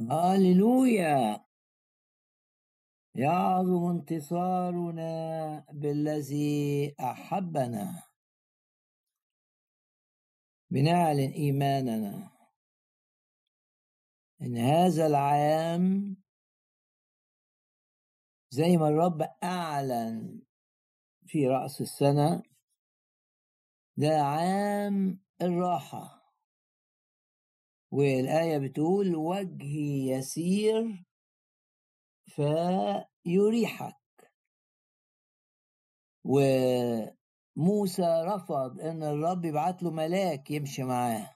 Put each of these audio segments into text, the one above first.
هللويا يعظم انتصارنا بالذي أحبنا. بنعلن إيماننا. إن هذا العام زي ما الرب أعلن في رأس السنة ده عام الراحة. والآية بتقول وجهي يسير فيريحك. وموسى رفض إن الرب يبعت له ملاك يمشي معاه.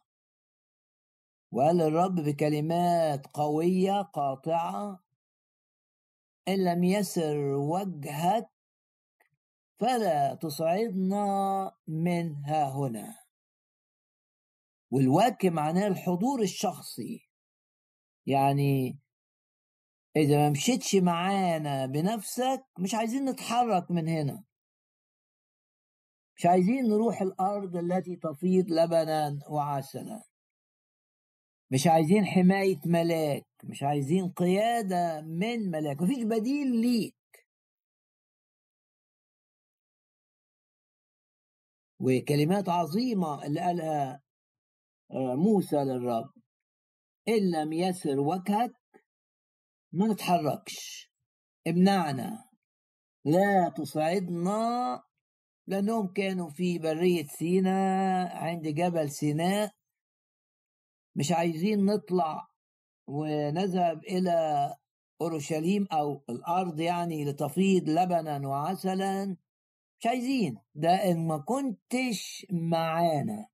وقال الرب بكلمات قوية قاطعة إن لم يسر وجهك فلا تصعدنا من ها هنا. والوجه معناه الحضور الشخصي. يعني إذا ما مشيتش معانا بنفسك مش عايزين نتحرك من هنا. مش عايزين نروح الأرض التي تفيض لبنا وعسلا. مش عايزين حماية ملاك. مش عايزين قيادة من ملاك. مفيش بديل ليك. وكلمات عظيمة اللي قالها موسى للرب. إن لم يسر وجهك ما نتحركش امنعنا. لا تصعدنا لأنهم كانوا في برية سيناء عند جبل سيناء. مش عايزين نطلع ونذهب إلى أورشليم أو الأرض يعني لتفيض لبنا وعسلا. مش عايزين. ده إن ما كنتش معانا.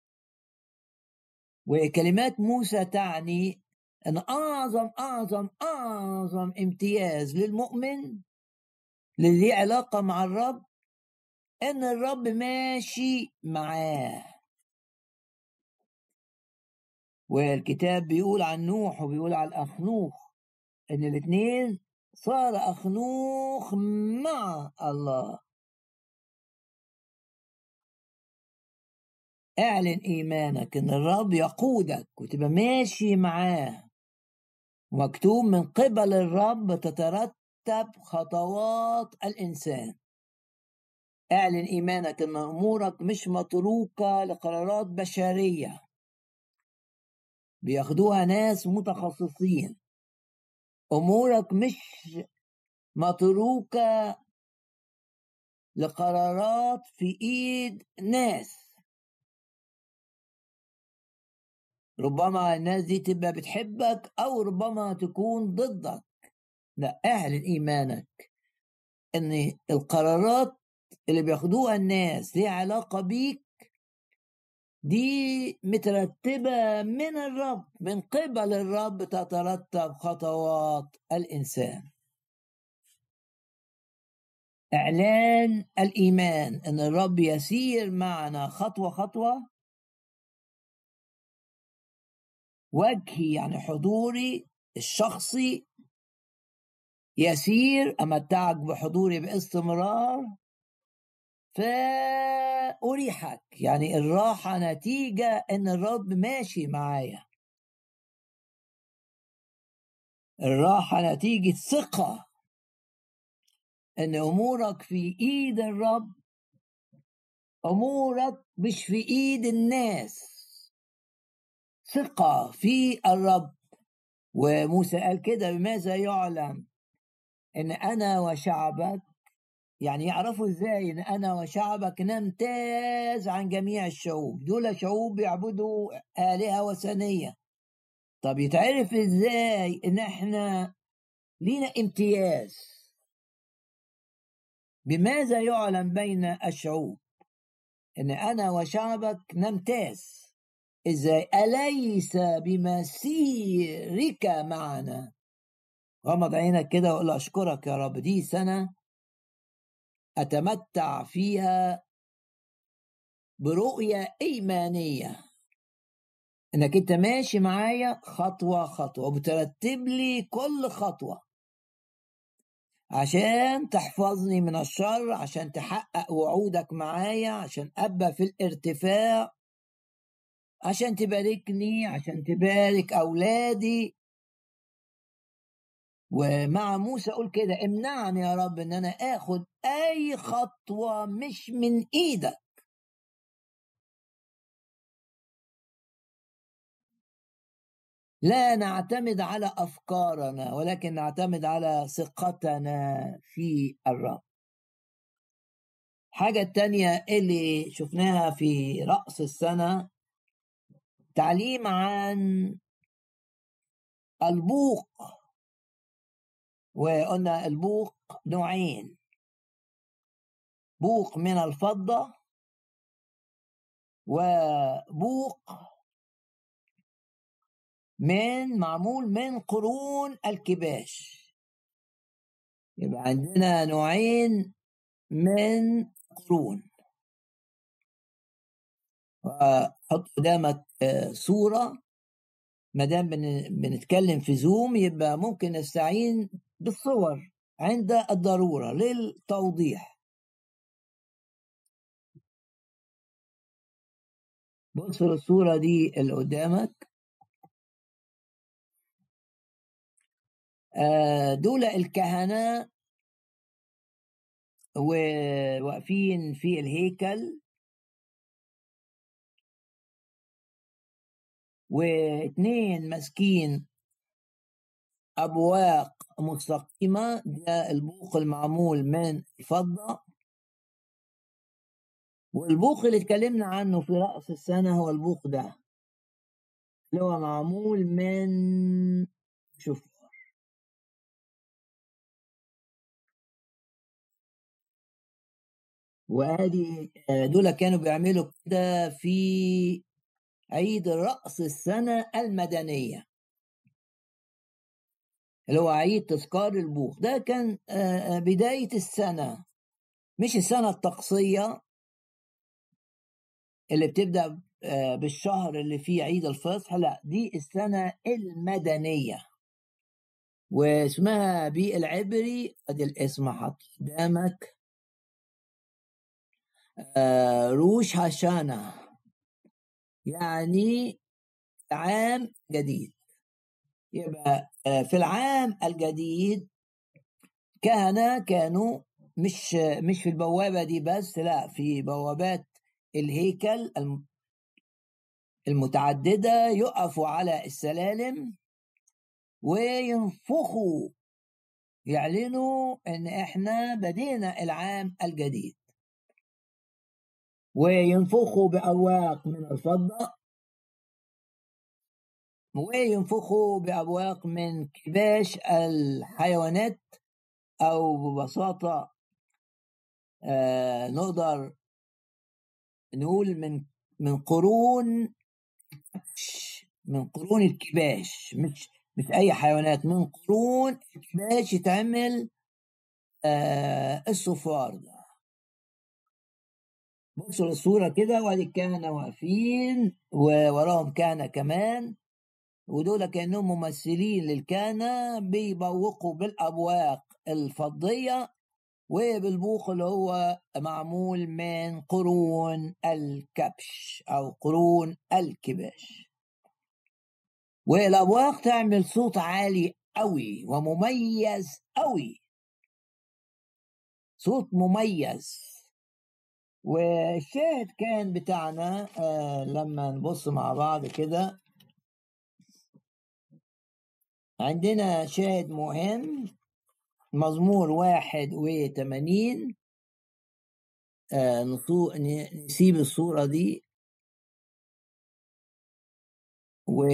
وكلمات موسى تعني أن أعظم أعظم أعظم امتياز للمؤمن اللي علاقة مع الرب إن الرب ماشي معاه. والكتاب بيقول عن نوح وبيقول عن أخنوخ إن الاثنين صار أخنوخ مع الله. اعلن إيمانك إن الرب يقودك وتبقى ماشي معاه. مكتوب من قبل الرب تترتب خطوات الإنسان. اعلن إيمانك إن أمورك مش متروكة لقرارات بشرية. بياخدوها ناس متخصصين. أمورك مش متروكة لقرارات في إيد ناس. ربما الناس دي تبقى بتحبك أو ربما تكون ضدك. لا اعلن إيمانك إن القرارات اللي بياخدوها الناس ليها علاقة بيك دي مترتبة من الرب من قبل الرب تترتب خطوات الإنسان. إعلان الإيمان أن الرب يسير معنا خطوة خطوة وجهي يعني حضوري الشخصي يسير أمتعك بحضوري باستمرار فأريحك. يعني الراحة نتيجة إن الرب ماشي معايا. الراحة نتيجة ثقة إن أمورك في إيد الرب أمورك مش في إيد الناس. ثقة في الرب. وموسى قال كده بماذا يعلم إن أنا وشعبك يعني يعرفوا إزاي إن أنا وشعبك نمتاز عن جميع الشعوب دول شعوب بيعبدوا آلهة وثنية. طب يتعرف إزاي إن إحنا لينا امتياز؟ بماذا يعلم بين الشعوب إن أنا وشعبك نمتاز؟ إزاي؟ أليس بمسيرك معنا؟ غمض عينك كده وقول أشكرك يا رب دي سنة أتمتع فيها برؤية إيمانية. إنك أنت ماشي معايا خطوة خطوة وبترتب لي كل خطوة عشان تحفظني من الشر عشان تحقق وعودك معايا عشان أبقى في الارتفاع عشان تباركني عشان تبارك أولادي. ومع موسى أقول كده امنعني يا رب إن أنا آخد أي خطوة مش من إيدك. لا نعتمد على أفكارنا ولكن نعتمد على ثقتنا في الرب. حاجة التانية اللي شفناها في رأس السنة تعليم عن البوق. وقلنا البوق نوعين. بوق من الفضة وبوق من معمول من قرون الكباش. يبقى عندنا نوعين من قرون. وحط قدامك آه، صورة. ما دام بنتكلم في زوم يبقى ممكن نستعين بالصور عند الضرورة للتوضيح. بص الصورة دي اللي قدامك. آه، دول الكهنة وواقفين في الهيكل. واثنين ماسكين أبواق مستقيمة ده البوق المعمول من الفضة والبوق اللي اتكلمنا عنه في رأس السنة هو البوق ده اللي هو معمول من شوف وادي آه، دول كانوا بيعملوا كده في عيد رأس السنة المدنية. اللي هو عيد تذكار البوخ. ده كان آه، آه، بداية السنة. مش السنة الطقسية اللي بتبدأ بالشهر اللي فيه عيد الفصح. لا دي السنة المدنية. واسمها بالعبري ادي الاسم حط قدامك. آه، روش هاشانا يعني عام جديد. يبقى آه، في العام الجديد كهنة كانوا مش مش في البوابة دي بس لا في بوابات الهيكل المتعددة يقفوا على السلالم وينفخوا يعلنوا إن إحنا بدينا العام الجديد. وينفخوا بأواق من الفضة. وينفخوا بأبواق من كباش الحيوانات أو ببساطة آه نقدر نقول من من قرون من قرون الكباش. مش مش أي حيوانات من قرون الكباش يتعمل آه الصفار ده بصوا للصورة كده وأدي الكهنة واقفين ووراهم كهنة كمان ودول كأنهم ممثلين للكهنة بيبوقوا بالأبواق الفضية وبالبوق اللي هو معمول من قرون الكبش أو قرون الكباش. والأبواق تعمل صوت عالي قوي ومميز قوي صوت مميز. والشاهد كان بتاعنا آه لما نبص مع بعض كده. عندنا شاهد مهم مزمور واحد وثمانين آه نسيب الصورة دي. و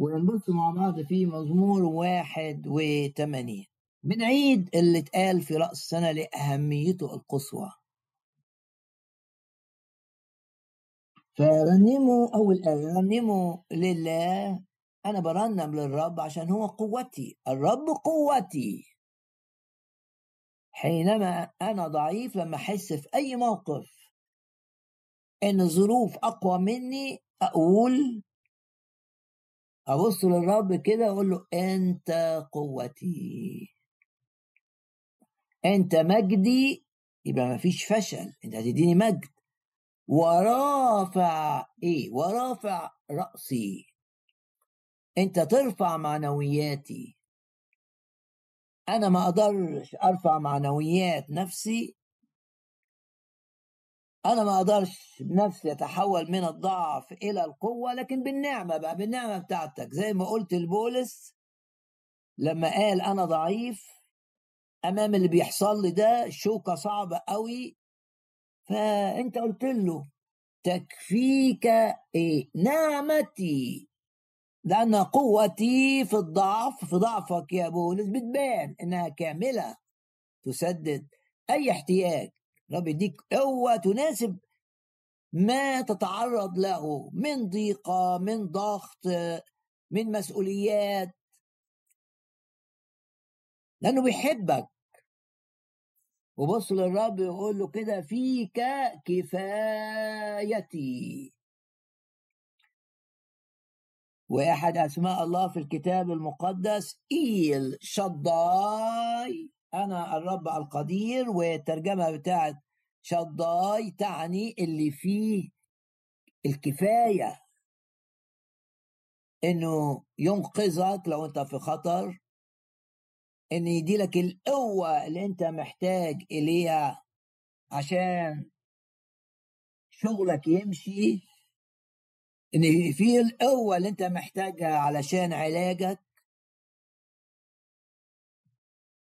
ونبص مع بعض في مزمور واحد وثمانين بنعيد اللي اتقال في رأس السنة لأهميته القصوى. فرنموا أول رنموا لله أنا برنم للرب عشان هو قوتي الرب قوتي. حينما أنا ضعيف لما أحس في أي موقف إن الظروف أقوى مني أقول أبص للرب كده أقول له أنت قوتي. أنت مجدي يبقى ما فيش فشل أنت هتديني مجد. ورافع إيه؟ ورافع رأسي. أنت ترفع معنوياتي. أنا ما أقدرش أرفع معنويات نفسي أنا ما أقدرش بنفسي أتحول من الضعف إلى القوة لكن بالنعمة بقى بالنعمة بتاعتك. زي ما قلت لبولس لما قال أنا ضعيف أمام اللي بيحصل لي ده شوكة صعبة قوي فأنت قلت له تكفيك إيه؟ نعمتي لأن قوتي في الضعف في ضعفك يا بولس بتبان إنها كاملة تسدد أي احتياج. رب يديك قوه تناسب ما تتعرض له من ضيقة من ضغط من مسؤوليات. لأنه بيحبك. وبص للرب يقول له كده فيك كفايتي. وأحد أسماء الله في الكتاب المقدس إيل شضاي أنا الرب القدير والترجمة بتاعت شضاي تعني اللي فيه الكفاية. إنه ينقذك لو أنت في خطر إن يديلك القوة اللي أنت محتاج إليها عشان شغلك يمشي. إن في القوة اللي أنت محتاجها علشان علاجك.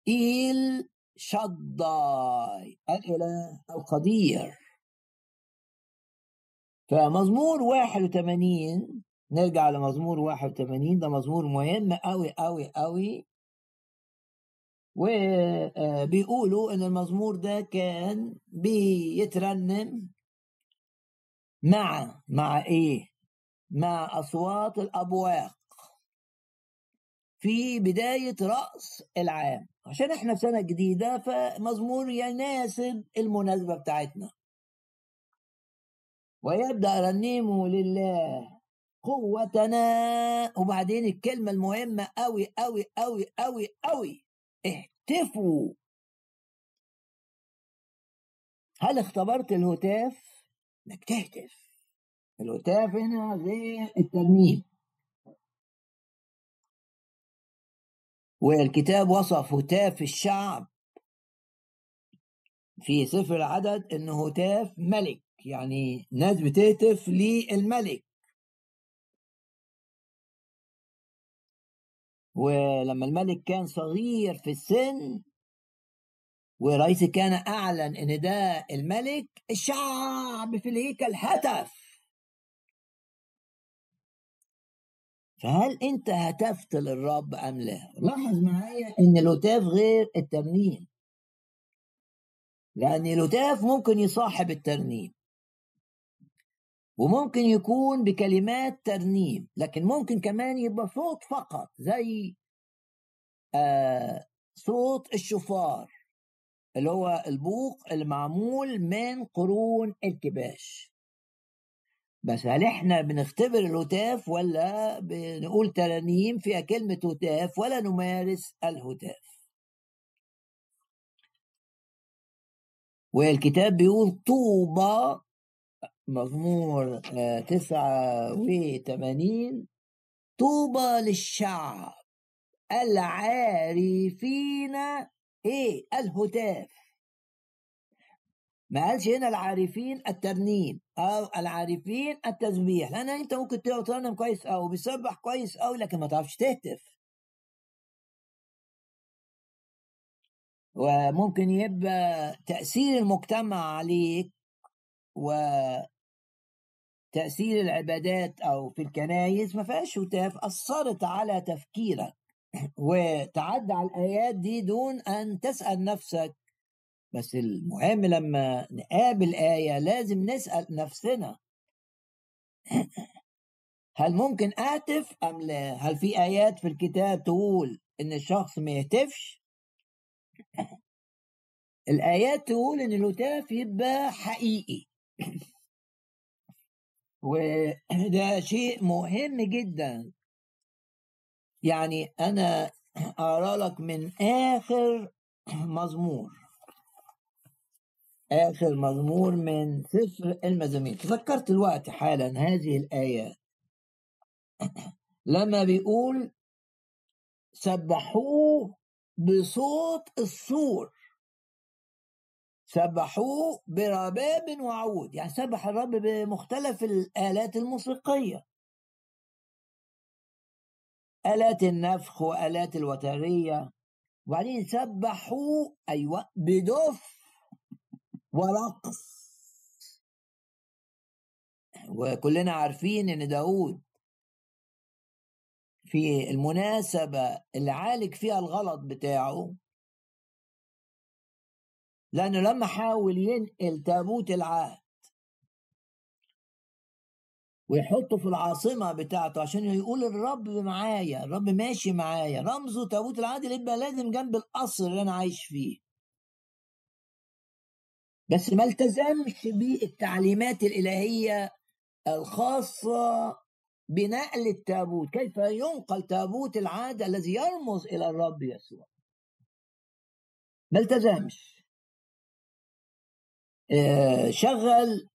إيل شداي الإله القدير. فمزمور 81 نرجع لمزمور 81 ده مزمور مهم قوي قوي قوي وبيقولوا إن المزمور ده كان بيترنم مع مع إيه؟ مع أصوات الابواق في بداية رأس العام. عشان إحنا في سنة جديدة فمزمور يناسب المناسبة بتاعتنا. ويبدأ رنيمه لله قوتنا. وبعدين الكلمة المهمة قوي قوي قوي قوي قوي اهتفوا هل اختبرت الهتاف؟ إنك تهتف. الهتاف هنا زي الترنيم. والكتاب وصف هتاف الشعب في سفر العدد إنه هتاف ملك يعني ناس بتهتف للملك. ولما الملك كان صغير في السن ورئيس كان أعلن إن ده الملك الشعب في الهيكل هتف. فهل انت هتفت للرب ام لا؟ لاحظ معايا ان الهتاف غير الترنيم. لأن الهتاف ممكن يصاحب الترنيم. وممكن يكون بكلمات ترنيم لكن ممكن كمان يبقى صوت فقط زي آه صوت الشوفار اللي هو البوق المعمول من قرون الكباش. بس هل إحنا بنختبر الهتاف ولا بنقول ترانيم فيها كلمة هتاف ولا نمارس الهتاف؟ والكتاب بيقول طوبى مزمور آه، تسعة وثمانين طوبى للشعب العارفين إيه الهتاف. ما قالش هنا العارفين الترنيم أو العارفين التسبيح لأن أنت ممكن ترنم كويس أو بيسبح كويس أو لكن ما تعرفش تهتف. وممكن يبقى تأثير المجتمع عليك و تأثير العبادات أو في الكنايس ما فيهاش هتاف أثرت على تفكيرك. وتعدى على الآيات دي دون أن تسأل نفسك بس المهم لما نقابل آية لازم نسأل نفسنا هل ممكن أهتف أم لا؟ هل في آيات في الكتاب تقول إن الشخص ما يهتفش؟ الآيات تقول إن الهتاف يبقى حقيقي وده شيء مهم جدا يعني أنا أقرأ لك من آخر مزمور آخر مزمور من سفر المزامير. تذكرت الوقت حالا هذه الآيات لما بيقول سبحوه بصوت الصور سبحوه برباب وعود. يعني سبح الرب بمختلف الآلات الموسيقية. آلات النفخ وآلات الوترية. وبعدين سبحوا أيوة بدف. ورقص. وكلنا عارفين إن داود في المناسبة اللي عالج فيها الغلط بتاعه. لأنه لما حاول ينقل تابوت العهد ويحطه في العاصمة بتاعته عشان يقول الرب معايا الرب ماشي معايا رمزه تابوت العهد اللي يبقى لازم جنب القصر اللي أنا عايش فيه. بس ما التزمش بالتعليمات الإلهية الخاصة بنقل التابوت. كيف ينقل تابوت العادة الذي يرمز إلى الرب يسوع؟ ما التزمش. آه، شغل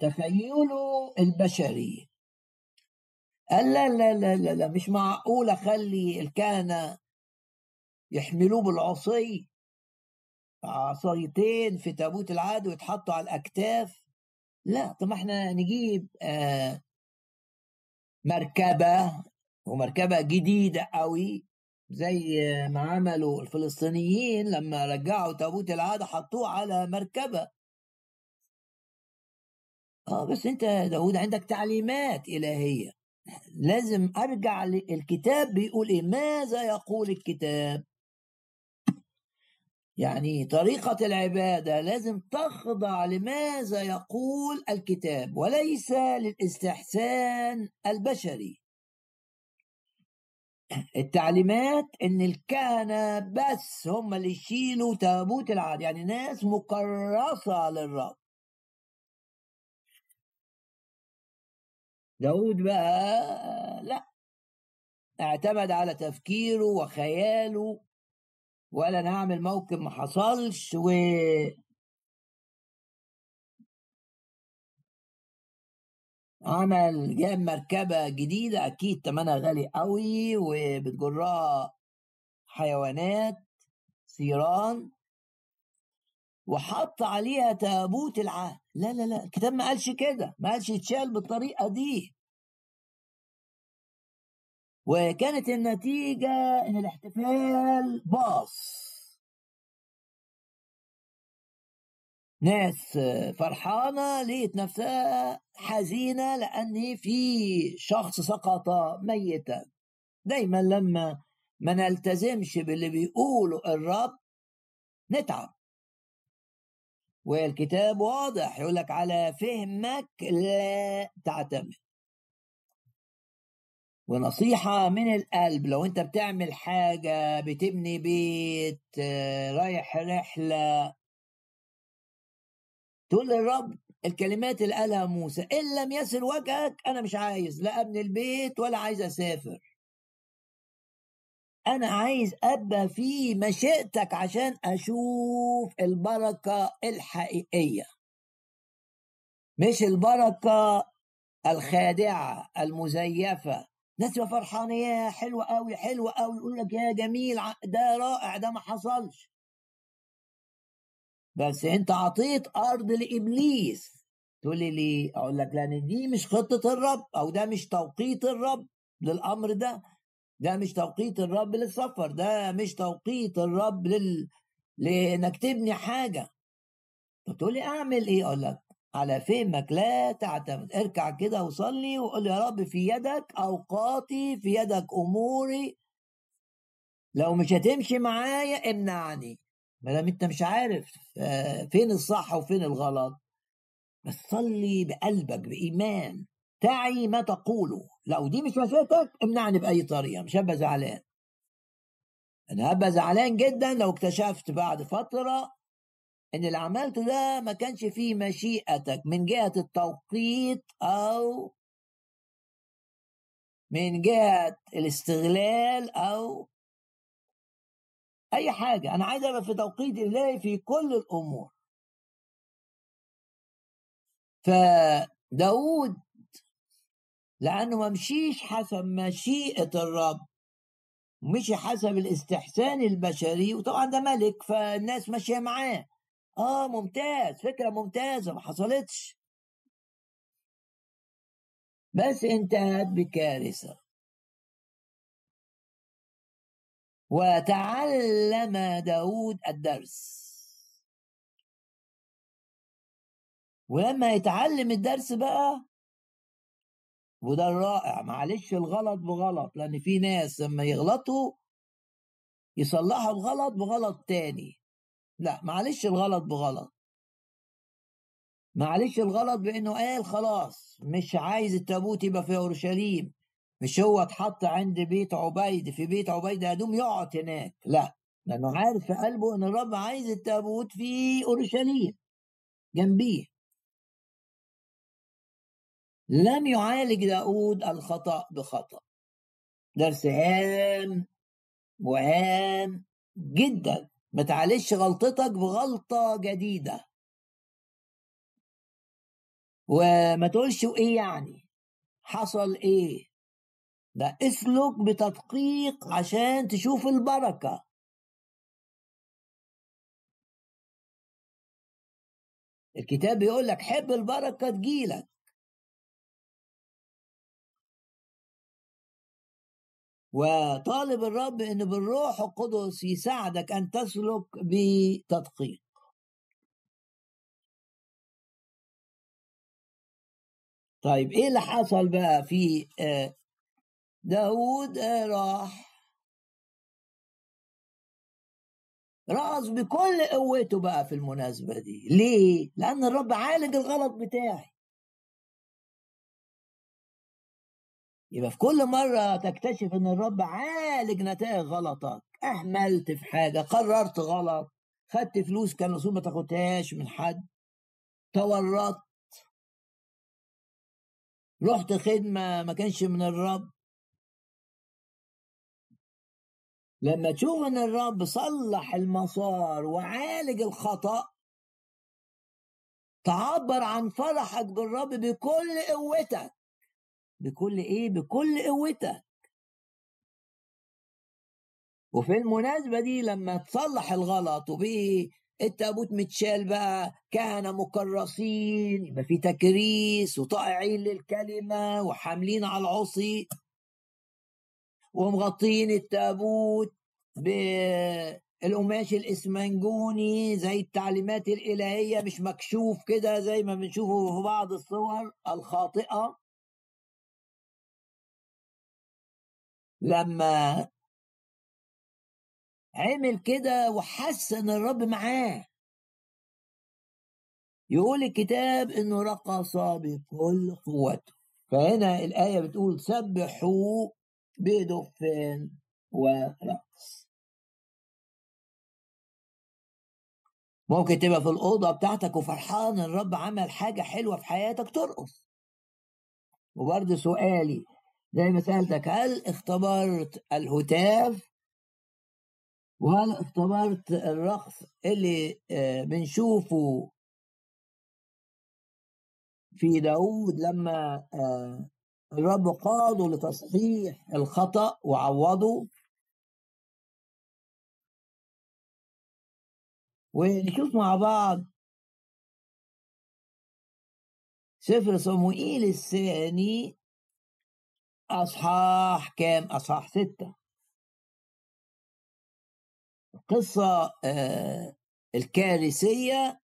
تخيله البشري. قال لا لا لا لا, لا مش معقول أخلي الكهنة يحملوه بالعصي؟ عصايتين في تابوت العهد ويتحطوا على الأكتاف. لا طب إحنا نجيب آه مركبة ومركبة جديدة قوي زي ما عملوا الفلسطينيين لما رجعوا تابوت العهد حطوه على مركبة. آه بس أنت يا داود عندك تعليمات إلهية. لازم أرجع للكتاب بيقول إيه؟ ماذا يقول الكتاب؟ يعني طريقة العبادة لازم تخضع لماذا يقول الكتاب وليس للاستحسان البشري. التعليمات إن الكهنة بس هم اللي يشيلوا تابوت العهد يعني ناس مكرسة للرب. داود بقى لا اعتمد على تفكيره وخياله. ولا نعمل موكب ما حصلش و عمل جاب مركبة جديدة أكيد تمنها غالي قوي وبتجرها حيوانات ثيران وحط عليها تابوت العهد لا لا لا الكتاب ما قالش كده ما قالش يتشال بالطريقة دي. وكانت النتيجة إن الاحتفال باظ ناس فرحانة لقيت نفسها حزينة لأن في شخص سقط ميتا. دايما لما ما نلتزمش باللي بيقوله الرب نتعب. والكتاب واضح يقول لك على فهمك لا تعتمد. ونصيحة من القلب لو أنت بتعمل حاجة بتبني بيت آه، رايح رحلة. تقول للرب الكلمات اللي قالها موسى إن لم يسر وجهك أنا مش عايز لا أبني البيت ولا عايز أسافر. أنا عايز أبقى في مشيئتك عشان أشوف البركة الحقيقية. مش البركة الخادعة المزيفة. ناس فرحانه يا حلوة قوي حلوة قوي يقول لك يا جميل ده رائع ده ما حصلش. بس أنت عطيت أرض لإبليس. تقول لي ليه؟ أقول لك لأن دي مش خطة الرب أو ده مش توقيت الرب للأمر ده. ده مش توقيت الرب للسفر ده مش توقيت الرب لل... لإنك تبني حاجة. طب تقول لي أعمل إيه؟ أقول لك على فهمك لا تعتمد. اركع كده وصلي وقول يا رب في يدك أوقاتي في يدك أموري. لو مش هتمشي معايا امنعني. ما دام انت مش عارف آه، فين الصح وفين الغلط. بس صلي بقلبك بإيمان. تعي ما تقوله. لو دي مش مشيتك امنعني بأي طريقة مش هبقى زعلان. أنا هبقى زعلان جدا لو اكتشفت بعد فترة إن اللي عملته ده ما كانش فيه مشيئتك من جهة التوقيت أو من جهة الاستغلال أو أي حاجة. أنا عايز أبقى في توقيت الله في كل الأمور. فداود لأنه ما مشيش حسب مشيئة الرب مشي حسب الاستحسان البشري وطبعا ده ملك فالناس ماشية معاه. آه ممتاز فكرة ممتازة ما حصلتش. بس انتهت بكارثة. وتعلم داود الدرس. ولما يتعلم الدرس بقى وده الرائع معلش الغلط بغلط لأن في ناس لما يغلطوا يصلحوا الغلط بغلط تاني. لا معلش الغلط بغلط. معلش الغلط بإنه قال خلاص مش عايز التابوت يبقى في أورشليم مش هو اتحط عند بيت عبيد في بيت عبيد هدوم يقعد هناك لا لأنه عارف في قلبه إن الرب عايز التابوت في أورشليم جنبيه. لم يعالج داود الخطأ بخطأ. درس هام وهام جدا. ما تعالجش غلطتك بغلطة جديدة. وما تقولش إيه يعني؟ حصل إيه؟ ده اسلك بتدقيق عشان تشوف البركة. الكتاب بيقول لك حب البركة تجيلك. وطالب الرب إن بالروح القدس يساعدك أن تسلك بتدقيق. طيب إيه اللي حصل بقى في آه، داود آه، راح رأس بكل قوته بقى في المناسبة دي. ليه؟ لأن الرب عالج الغلط بتاعي. يبقى في كل مرة تكتشف إن الرب عالج نتائج غلطك. أهملت في حاجة قررت غلط خدت فلوس كان المفروض ما تاخدهاش من حد تورطت رحت خدمة ما كانش من الرب. لما تشوف إن الرب صلح المسار وعالج الخطأ تعبر عن فرحك بالرب بكل قوتك. بكل إيه؟ بكل قوتك. وفي المناسبة دي لما تصلح الغلط وبقي التابوت متشال بقى كهنة مكرسين يبقى في تكريس وطائعين للكلمة وحاملين على العصي. ومغطين التابوت بالقماش الإسمنجوني زي التعليمات الإلهية مش مكشوف كده زي ما بنشوفه في بعض الصور الخاطئة. لما عمل كده وحس ان الرب معاه. يقول الكتاب إنه رقص بكل قوته. فهنا الآية بتقول سبحوا بدفان ورقص. ممكن تبقى في الأوضة بتاعتك وفرحان الرب عمل حاجة حلوة في حياتك ترقص. وبرضه سؤالي زي ما سألتك هل اختبرت الهتاف؟ وهل اختبرت الرقص اللي آه، بنشوفه في داود لما آه، الرب قاده لتصحيح الخطأ وعوضه؟ ونشوف مع بعض سفر صموئيل الثاني أصحاح كام؟ أصحاح ستة. القصة آه الكارثية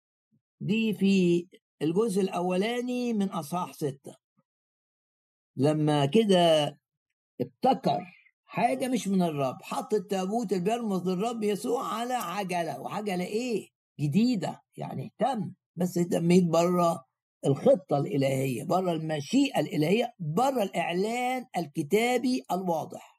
دي في الجزء الأولاني من أصحاح ستة. لما كده ابتكر حاجة مش من الرب حط التابوت اللي بيرمز للرب يسوع على عجلة. وعجلة إيه؟ جديدة يعني اهتم بس اهتميت بره. الخطة الإلهية بره المشيئة الإلهية بره الإعلان الكتابي الواضح.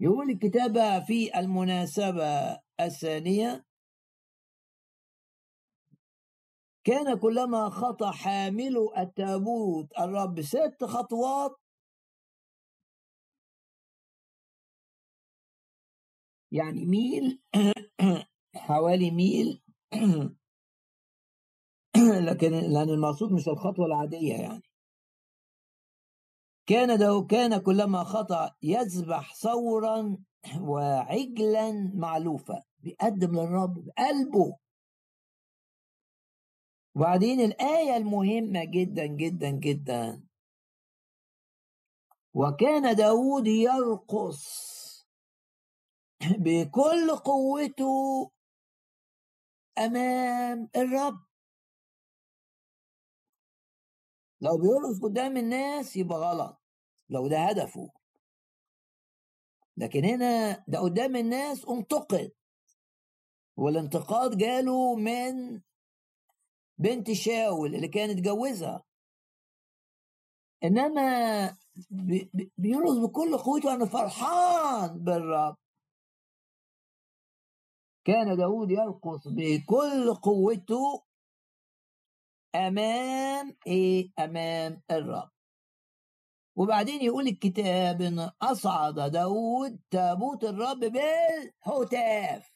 يقول الكتابة في المناسبة الثانية كان كلما خطى حامل التابوت الرب ست خطوات يعني ميل حوالي ميل لكن لأن المقصود مش الخطوة العادية يعني. كان ده كان كلما خطأ يذبح ثورا وعجلا معلوفة بيقدم للرب قلبه وبعدين الآية المهمة جدا جدا جدا. وكان داود يرقص. بكل قوته أمام الرب. لو بيرقص قدام الناس يبقى غلط لو ده هدفه. لكن هنا ده قدام الناس انتقد. والانتقاد جاله من بنت شاول اللي كان اتجوزها. إنما بيرقص بكل قوته أنا فرحان بالرب. كان داود يرقص بكل قوته أمام إيه؟ أمام الرب. وبعدين يقول الكتاب إن أصعد داود تابوت الرب بالهتاف.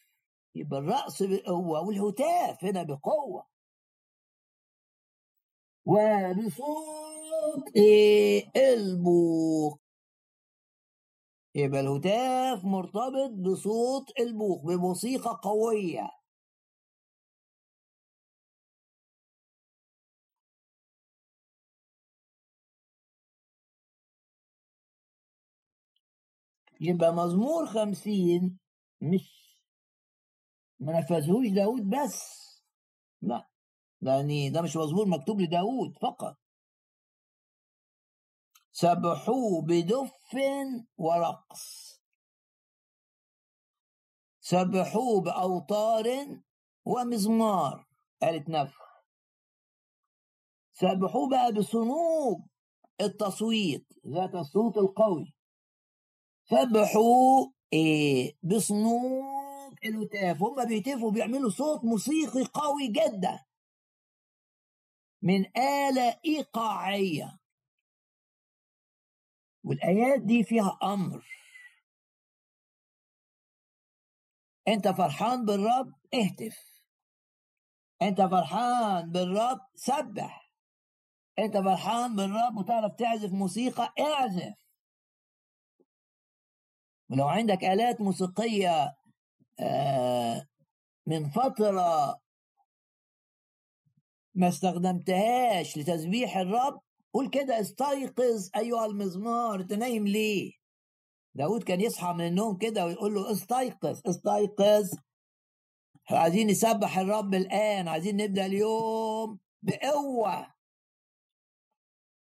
يبقى الرأس بقوة والهتاف هنا بقوة. وبصوت إيه؟ البوق. يبقى الهتاف مرتبط بصوت البوق بموسيقى قوية. يبقى مزمور خمسين مش ما نفذهوش داود بس. لا لأن ده مش مزمور مكتوب لداود فقط. سبحوه بدف ورقص. سبحوه بأوتار ومزمار. قالت نفخ. سبحوه بقى بصنوب التصويت ذات الصوت القوي. سبحوا إيه؟ بصنوب الهتاف هم بيهتفوا بيعملوا صوت موسيقي قوي جدا. من آلة إيقاعية. والآيات دي فيها أمر. أنت فرحان بالرب اهتف. أنت فرحان بالرب سبح. أنت فرحان بالرب وتعرف تعزف موسيقى اعزف. ولو عندك آلات موسيقية آه، من فترة ما استخدمتهاش لتسبيح الرب قول كده استيقظ أيها المزمار. أنت نايم ليه؟ داود كان يصحى من النوم كده ويقول له استيقظ استيقظ. عايزين نسبح الرب الآن عايزين نبدأ اليوم بقوة.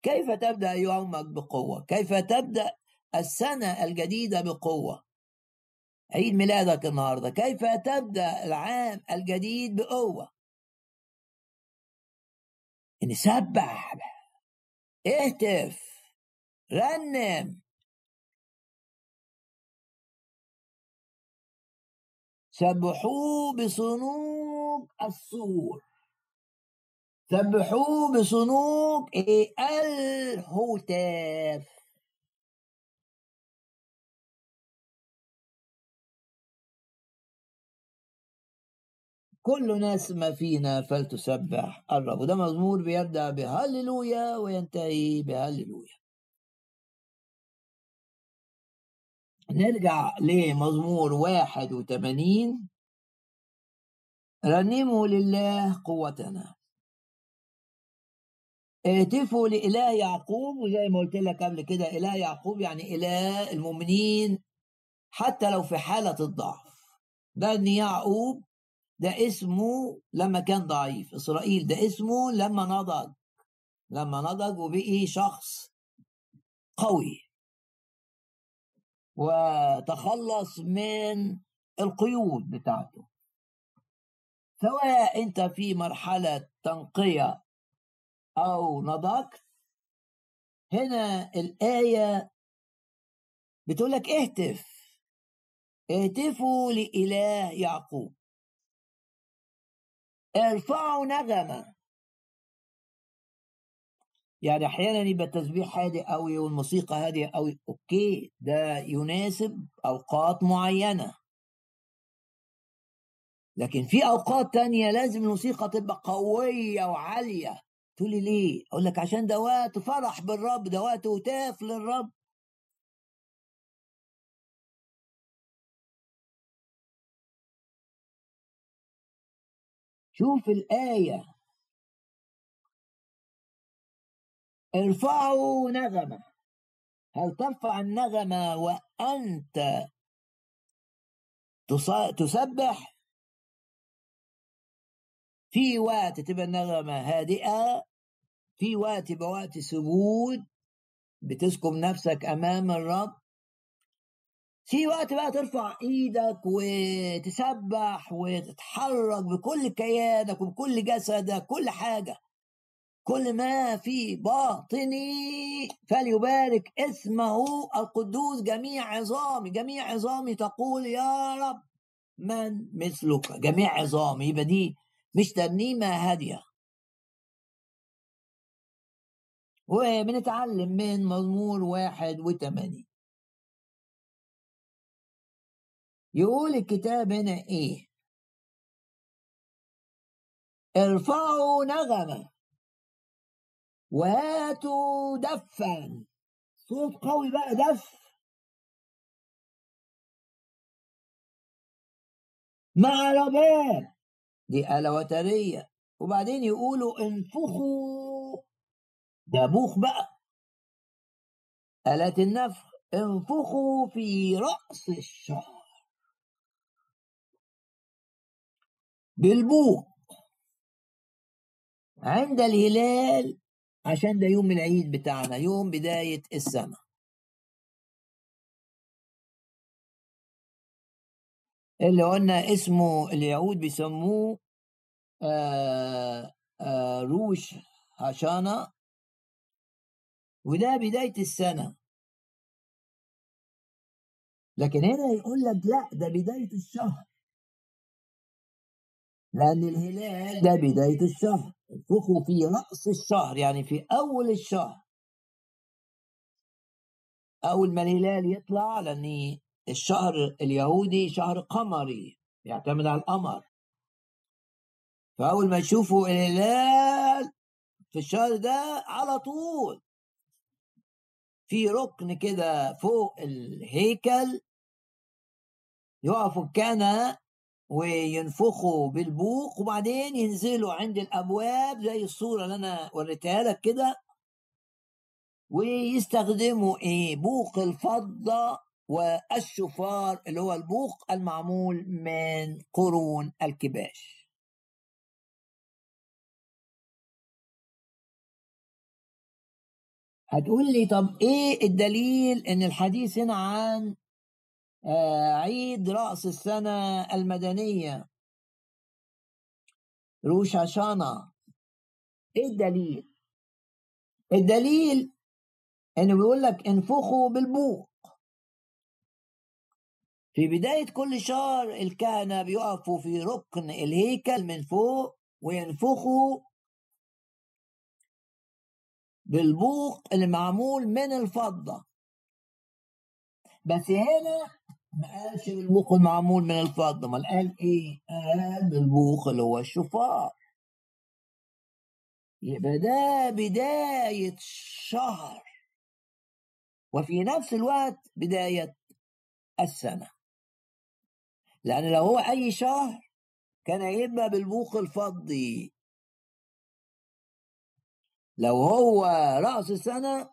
كيف تبدأ يومك بقوة؟ كيف تبدأ السنة الجديدة بقوة؟ عيد ميلادك النهاردة. كيف تبدأ العام الجديد بقوة؟ نسبح. اهتف رنم. سبحوه بصنوب السور. سبحوه بصنوب إيه؟ الهتاف. كل ناس ما فينا فلتسبح. الرب وده مزمور بيبدأ بهللويا وينتهي بهللويا. نرجع لمزمور واحد وثمانين رنموا لله قوتنا. اهتفوا لإله يعقوب وزي ما قلت لك قبل كده إله يعقوب يعني إله المؤمنين حتى لو في حالة الضعف. ده إن يعقوب ده اسمه لما كان ضعيف. إسرائيل ده اسمه لما نضج. لما نضج وبقي شخص قوي. وتخلص من القيود بتاعته. سواء أنت في مرحلة تنقية أو نضجت هنا الآية بتقول لك اهتف. اهتفوا لإله يعقوب. ارفعوا نغمة. يعني أحيانا يبقى التسبيح هادئ قوي والموسيقى هادئة قوي أوكي ده يناسب أوقات معينة. لكن في أوقات تانية لازم الموسيقى تبقى قوية وعالية. تقولي ليه؟ أقول لك عشان ده وقت فرح بالرب ده وقت هتاف للرب. شوف الآية. ارفعوا نغمة. هل ترفع النغمة وأنت تسبح؟ في وقت تبقى النغمة هادئة في وقت يبقى وقت سجود. بتسكب نفسك أمام الرب. في وقت بقى ترفع إيدك وتسبح وتتحرك بكل كيانك وبكل جسدك كل حاجة. كل ما في باطني فليبارك اسمه القدوس. جميع عظامي جميع عظامي تقول يا رب من مثلك. جميع عظامي يبقى دي مش ترنيمة هادية وبنتعلم من مزمور واحد وثمانين يقول الكتاب هنا إيه؟ ارفعوا نغمة وهاتوا دفا. صوت قوي بقى دف. مع رباب دي آلة وترية. وبعدين يقولوا انفخوا. ده بوخ بقى. آلات النفخ انفخوا في رأس الشهر بالبوق. عند الهلال عشان ده يوم العيد بتاعنا يوم بداية السنة. اللي قلنا اسمه اليهود بيسموه آآ آآ روش هشانا وده بداية السنة. لكن هنا يقول لك لا ده بداية الشهر. لأن الهلال ده بداية الشهر. انفخوا في رأس الشهر يعني في أول الشهر. أول ما الهلال يطلع لأن الشهر اليهودي شهر قمري يعتمد على القمر. فأول ما يشوفوا الهلال في الشهر ده على طول في ركن كده فوق الهيكل يقفوا الكهنة وينفخوا بالبوق وبعدين ينزلوا عند الأبواب زي الصورة اللي أنا وريتها لك كده. ويستخدموا إيه؟ بوق الفضة والشفار اللي هو البوق المعمول من قرون الكباش. هتقول لي طب إيه الدليل إن الحديث هنا عن عيد رأس السنة المدنية. روش هاشانا إيه الدليل؟ الدليل إنه بيقول لك انفخوا بالبوق. في بداية كل شهر الكهنة بيقفوا في ركن الهيكل من فوق وينفخوا بالبوق اللي معمول من الفضة. بس هنا ما قالش بالبوق المعمول من الفضة. ما قال إيه؟ قال بالبوق اللي هو الشفار يبقى ده بداية شهر. وفي نفس الوقت بداية السنة. لأن لو هو أي شهر كان هيبقى بالبوق الفضي لو هو رأس السنة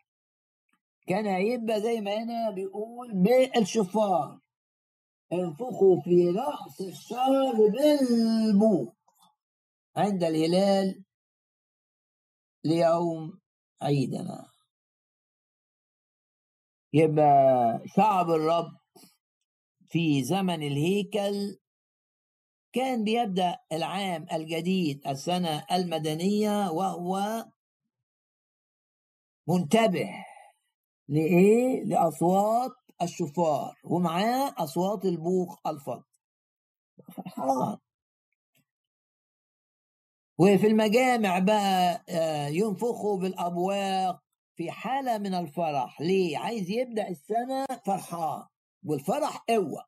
كان هيبقى زي ما هنا بيقول بالشفار انفخوا في رأس الشهر بالبوق عند الهلال ليوم عيدنا يبقى شعب الرب في زمن الهيكل كان بيبدأ العام الجديد السنة المدنية وهو منتبه لإيه؟ لأصوات الشفار ومعاه أصوات البوق الفض فرحان وفي المجامع بقى آه، ينفخوا بالأبواق في حالة من الفرح. ليه؟ عايز يبدأ السنة فرحان والفرح قوة.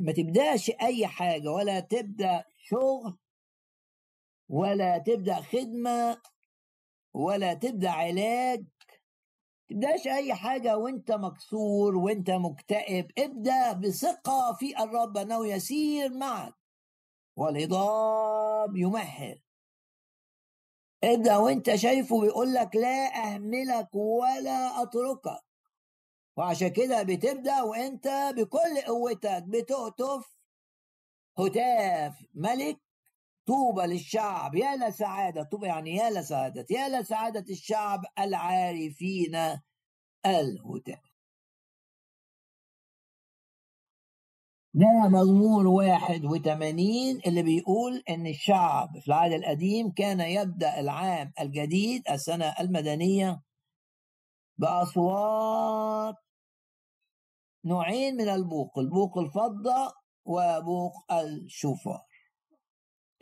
ما تبدأش أي حاجة ولا تبدأ شغل ولا تبدأ خدمة ولا تبدأ علاج تبداش أي حاجة وأنت مكسور وأنت مكتئب ابدأ بثقة في الرب أنه يسير معك. والهضاب يمهل. ابدأ وأنت شايفه بيقول لك لا أهملك ولا أتركك. وعشان كده بتبدأ وأنت بكل قوتك بتهتف هتاف ملك طوبى للشعب. يا لسعادة طوبى يعني يا لسعادة يا لسعادة الشعب العارفين الهتاف ده واحد وثمانين اللي بيقول إن الشعب في العهد القديم كان يبدأ العام الجديد السنة المدنية بأصوات نوعين من البوق البوق الفضة وبوق الشوفار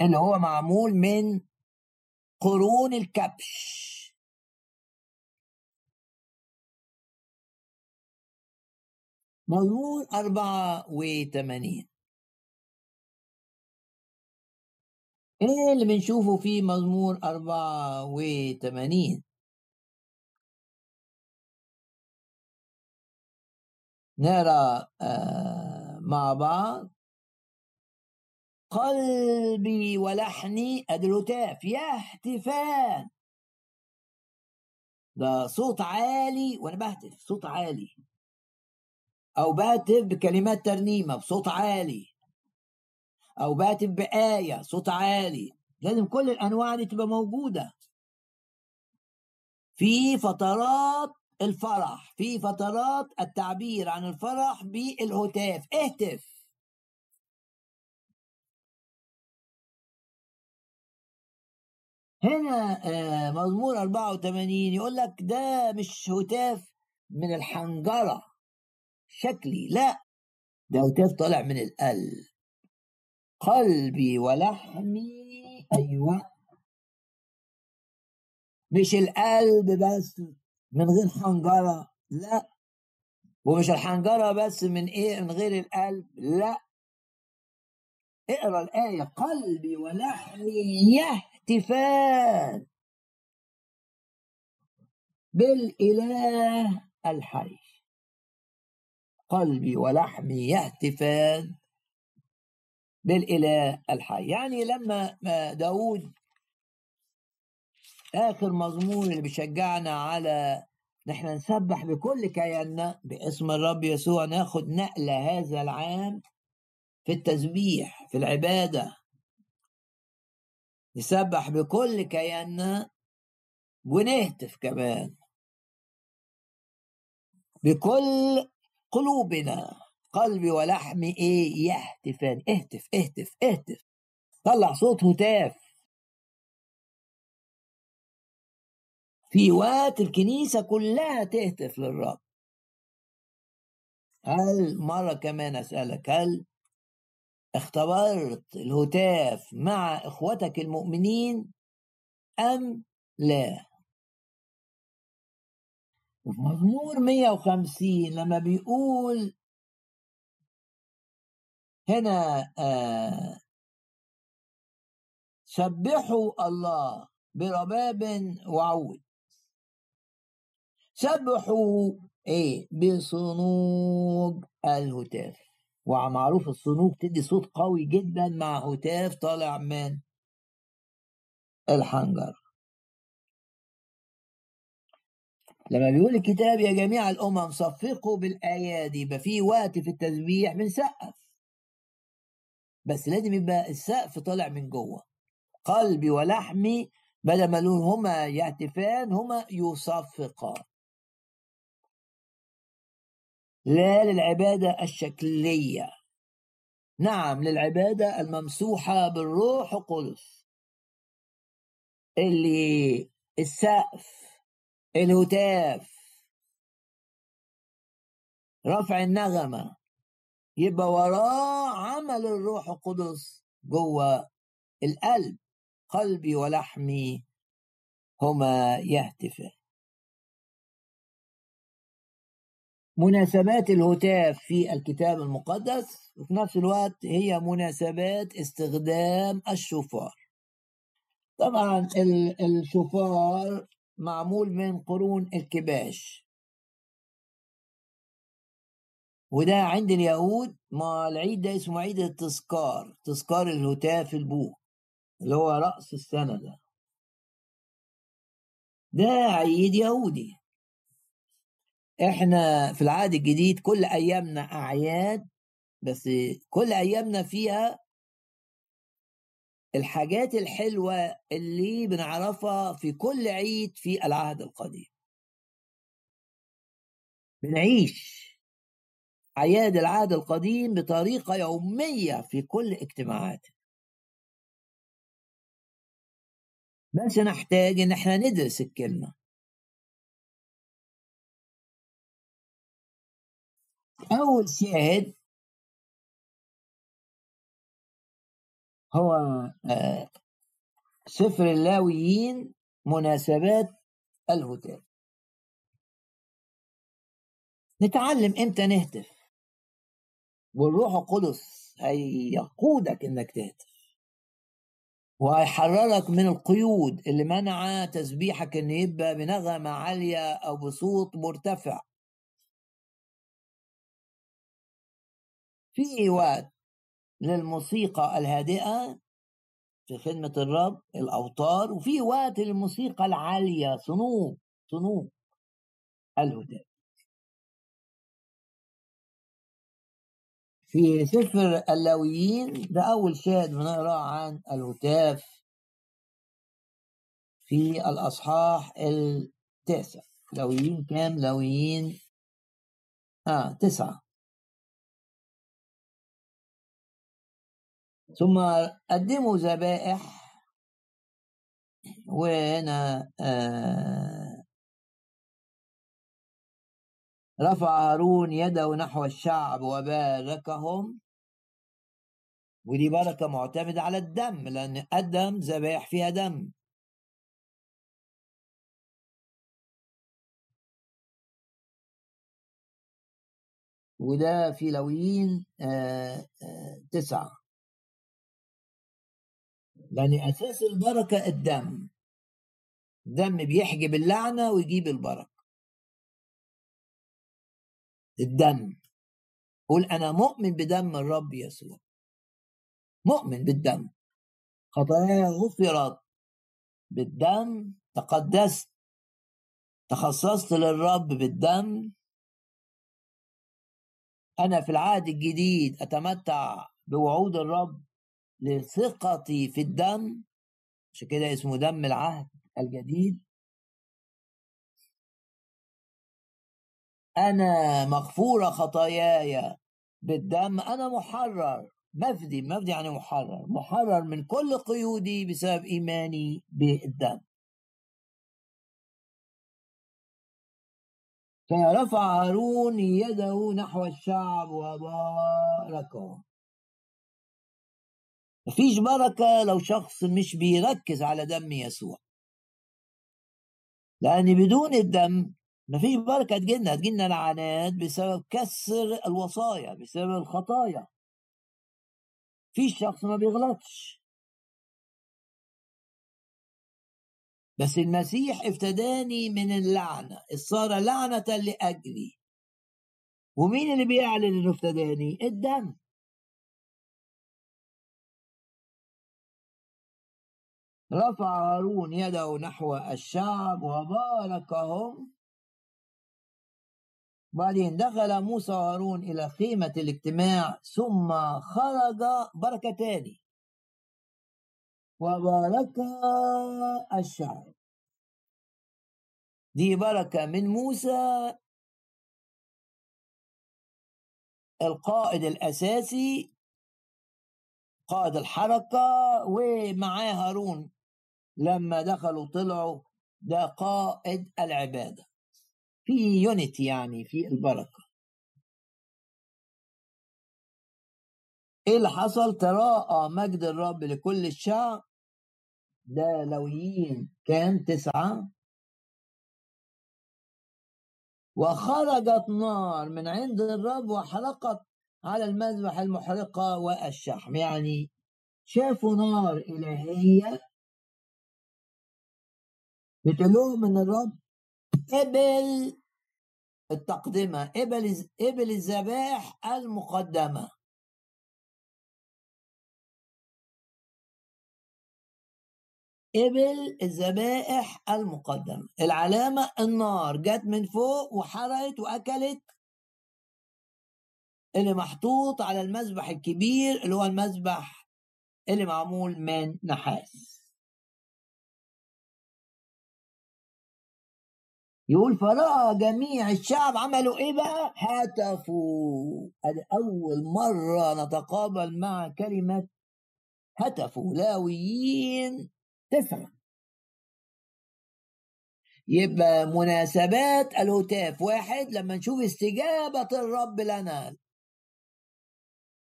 اللي هو معمول من قرون الكبش. أربعة وثمانين إيه اللي بنشوفه في أربعة وثمانين نرى آه مع بعض. قلبي ولحني أدلتاف يهتفان ده صوت عالي وأنا بهتف صوت عالي. أو بهتف بكلمات ترنيمة بصوت عالي. أو بهتف بآية صوت عالي. لازم كل الأنواع دي تبقى موجودة. في فترات الفرح في فترات التعبير عن الفرح بالهتاف. اهتف. هنا آه، مزمور 84 يقول لك ده مش هتاف من الحنجرة شكلي لا ده هتاف طالع من القلب. قلبي ولحمي أيوة. مش القلب بس من غير حنجرة لا. ومش الحنجرة بس من إيه من غير القلب لا. اقرأ الآية قلبي ولحمي يهتفان بالإله الحي. قلبي ولحمي يهتفان بالإله الحي. يعني لما داود آخر مزمور اللي بيشجعنا على نحن نسبح بكل كياننا باسم الرب يسوع ناخد نقلة هذا العام في التسبيح في العبادة. نسبح بكل كياننا ونهتف كمان. بكل قلوبنا قلبي ولحمي إيه؟ يهتفان. اهتف اهتف اهتف. طلع صوت هتاف. في وقت الكنيسة كلها تهتف للرب. هل مرة كمان أسألك هل اختبرت الهتاف مع إخوتك المؤمنين أم لا؟ وفي مزمور 150 لما بيقول هنا آه سبحوا الله برباب وعود. سبحوا إيه؟ بصنوج الهتاف. ومعروف الصنوج تدي صوت قوي جدا مع هتاف طالع من الحنجر. لما بيقول الكتاب يا جميع الأمم صفقوا بالأيادي يبقى في وقت في التسبيح بنسقف. بس لازم يبقى السقف طالع من جوه. قلبي ولحمي بدل ما هما يهتفان هما يصفقان. لا للعبادة الشكلية. نعم للعبادة الممسوحة بالروح القدس. اللي السقف الهتاف رفع النغمة يبقى وراه عمل الروح القدس جوه القلب قلبي ولحمي هما يهتفان. مناسبات الهتاف في الكتاب المقدس وفي نفس الوقت هي مناسبات استخدام الشوفار. طبعا الشوفار معمول من قرون الكباش. وده عند اليهود ما العيد ده اسمه عيد التذكار تذكار الهتاف البوق اللي هو رأس السنة ده. ده عيد يهودي. إحنا في العهد الجديد كل أيامنا أعياد بس كل أيامنا فيها الحاجات الحلوة اللي بنعرفها في كل عيد في العهد القديم. بنعيش أعياد العهد القديم بطريقة يومية في كل اجتماعات بس نحتاج إن إحنا ندرس الكلمة. أول شاهد هو آه، سفر اللاويين مناسبات الهتاف نتعلم إمتى نهتف؟ والروح القدس هيقودك إنك تهتف. وهيحررك من القيود اللي منع تسبيحك إن يبقى بنغمة عالية أو بصوت مرتفع. في وقت للموسيقى الهادئة في خدمة الرب الأوتار وفي وقت للموسيقى العالية صنوب صنوب الهدى. في سفر اللاويين ده أول شاهد بنقرأ عن الهتاف في الأصحاح التاسع. لاويين كام؟ لاويين آه تسعة. ثم قدموا ذبائح. وهنا آه رفع هارون يده نحو الشعب وباركهم. ودي بركة معتمدة على الدم لأن قدم ذبائح فيها دم. وده في لويين آه آه تسعة. لأن أساس البركة الدم. الدم بيحجب اللعنة ويجيب البركة. الدم. قول أنا مؤمن بدم الرب يسوع. مؤمن بالدم. خطاياي غفرت. بالدم تقدست. تخصصت للرب بالدم. أنا في العهد الجديد أتمتع بوعود الرب. لثقتي في الدم عشان كده اسمه دم العهد الجديد. أنا مغفورة خطاياي بالدم أنا محرر مفدي مفدي يعني محرر محرر من كل قيودي بسبب إيماني بالدم. فرفع هارون يده نحو الشعب وباركه. مفيش بركة لو شخص مش بيركز على دم يسوع. لأن بدون الدم مفيش بركة تجينا تجينا لعنات بسبب كسر الوصايا بسبب الخطايا. في شخص ما بيغلطش. بس المسيح افتداني من اللعنة صار لعنة لأجلي. ومين اللي بيعلن إنه افتداني؟ الدم. رفع هارون يده نحو الشعب وباركهم. بعدين دخل موسى وهارون إلى خيمة الاجتماع ثم خرج بركة تاني. وبارك الشعب. دي بركة من موسى القائد الأساسي قائد الحركة ومعاه هارون. لما دخلوا طلعوا ده قائد العبادة. في يونيتي يعني في البركة. إيه اللي حصل؟ تراءى مجد الرب لكل الشعب. ده لويين كام؟ تسعة. وخرجت نار من عند الرب وحرقت على المذبح المحرقة والشحم. يعني شافوا نار إلهية بتقول إن الرب؟ قبل التقدمة قبل قبل الذبائح المقدمة. قبل الذبائح المقدمة. العلامة النار جت من فوق وحرقت وأكلت اللي محطوط على المذبح الكبير اللي هو المذبح اللي معمول من نحاس. يقول فرأى جميع الشعب عملوا إيه بقى؟ هتفوا. أول مرة نتقابل مع كلمة هتفوا لاويين تسعة يبقى مناسبات الهتاف واحد لما نشوف استجابة الرب لنا.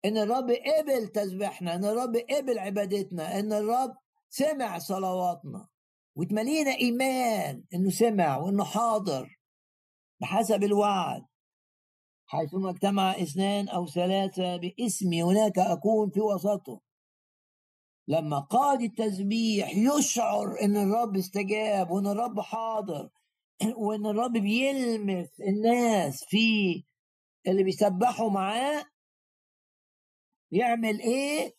إن الرب قبل تسبيحنا إن الرب قبل عبادتنا إن الرب سمع صلواتنا. وتملينا إيمان إنه سمع وإنه حاضر بحسب الوعد. حيثما اجتمع اثنان أو ثلاثة باسمي هناك أكون في وسطهم لما قاد التسبيح يشعر إن الرب استجاب وإن الرب حاضر وإن الرب بيلمس الناس في اللي بيسبحوا معاه يعمل إيه؟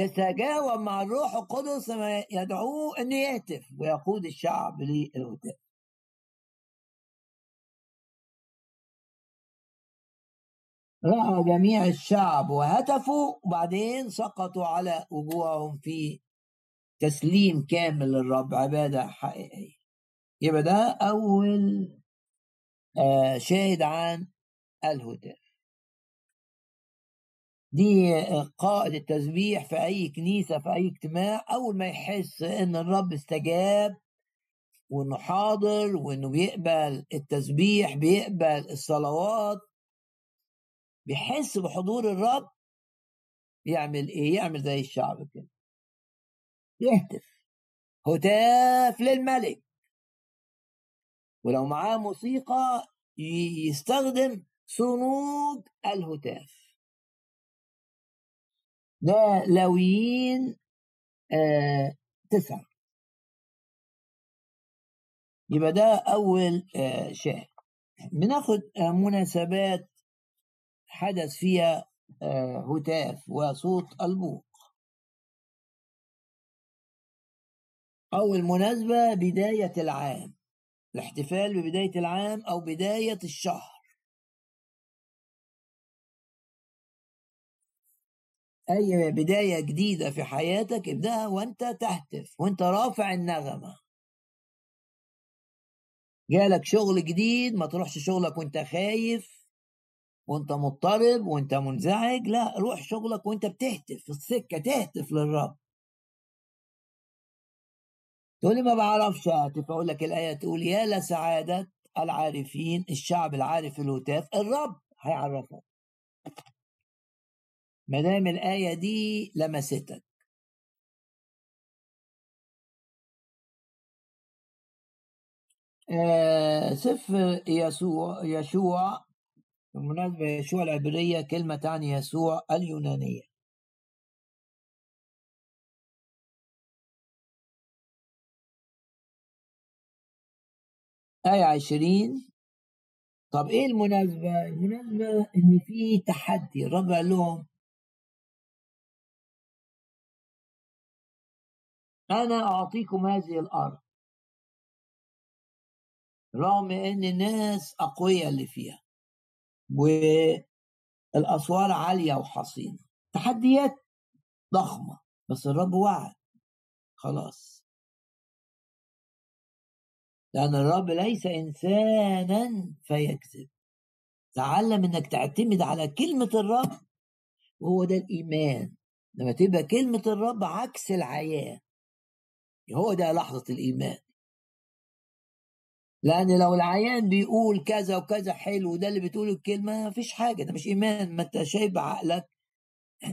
يتجاوب مع الروح القدس ما يدعوه إنه يهتف ويقود الشعب للهتاف. رأى جميع الشعب وهتفوا وبعدين سقطوا على وجوههم في تسليم كامل للرب عبادة حقيقية. يبقى ده أول آه شاهد عن الهتاف. دي قائد التسبيح في أي كنيسة في أي اجتماع. أول ما يحس إن الرب استجاب وإنه حاضر وإنه بيقبل التسبيح بيقبل الصلوات بيحس بحضور الرب يعمل إيه؟ يعمل زي الشعب كده. يهتف. هتاف للملك. ولو معاه موسيقى يستخدم صنوج الهتاف. ده لاويين آه تسعة. يبقى ده أول آه شاهد. بناخد آه مناسبات حدث فيها هتاف وصوت البوق. أول مناسبة بداية العام. الاحتفال ببداية العام أو بداية الشهر. أي بداية جديدة في حياتك ابدأها وأنت تهتف وأنت رافع النغمة. جالك شغل جديد ما تروحش شغلك وأنت خايف وأنت مضطرب وأنت منزعج لا روح شغلك وأنت بتهتف في السكة تهتف للرب. تقول لي ما بعرفش اهتف أقول لك الآية تقول يا لسعادة العارفين الشعب العارف الهتاف الرب هيعرفك. ما دام الآية دي لمستك. آه سفر يسوع يشوع بالمناسبة يشوع العبرية كلمة تعني يسوع اليونانية. آية عشرين. طب إيه المناسبة؟ المناسبة إن في تحدي. الرب قال لهم أنا أعطيكم هذه الأرض. رغم إن الناس أقوياء اللي فيها. والأسوار عالية وحصينة. تحديات ضخمة. بس الرب وعد. خلاص. لأن الرب ليس إنسانا فيكذب. تعلم إنك تعتمد على كلمة الرب وهو ده الإيمان. لما تبقى كلمة الرب عكس الحياة هو ده لحظة الإيمان. لأن لو العيان بيقول كذا وكذا حلو وده اللي بتقوله الكلمة ما فيش حاجة ده مش إيمان. ما أنت شايف بعقلك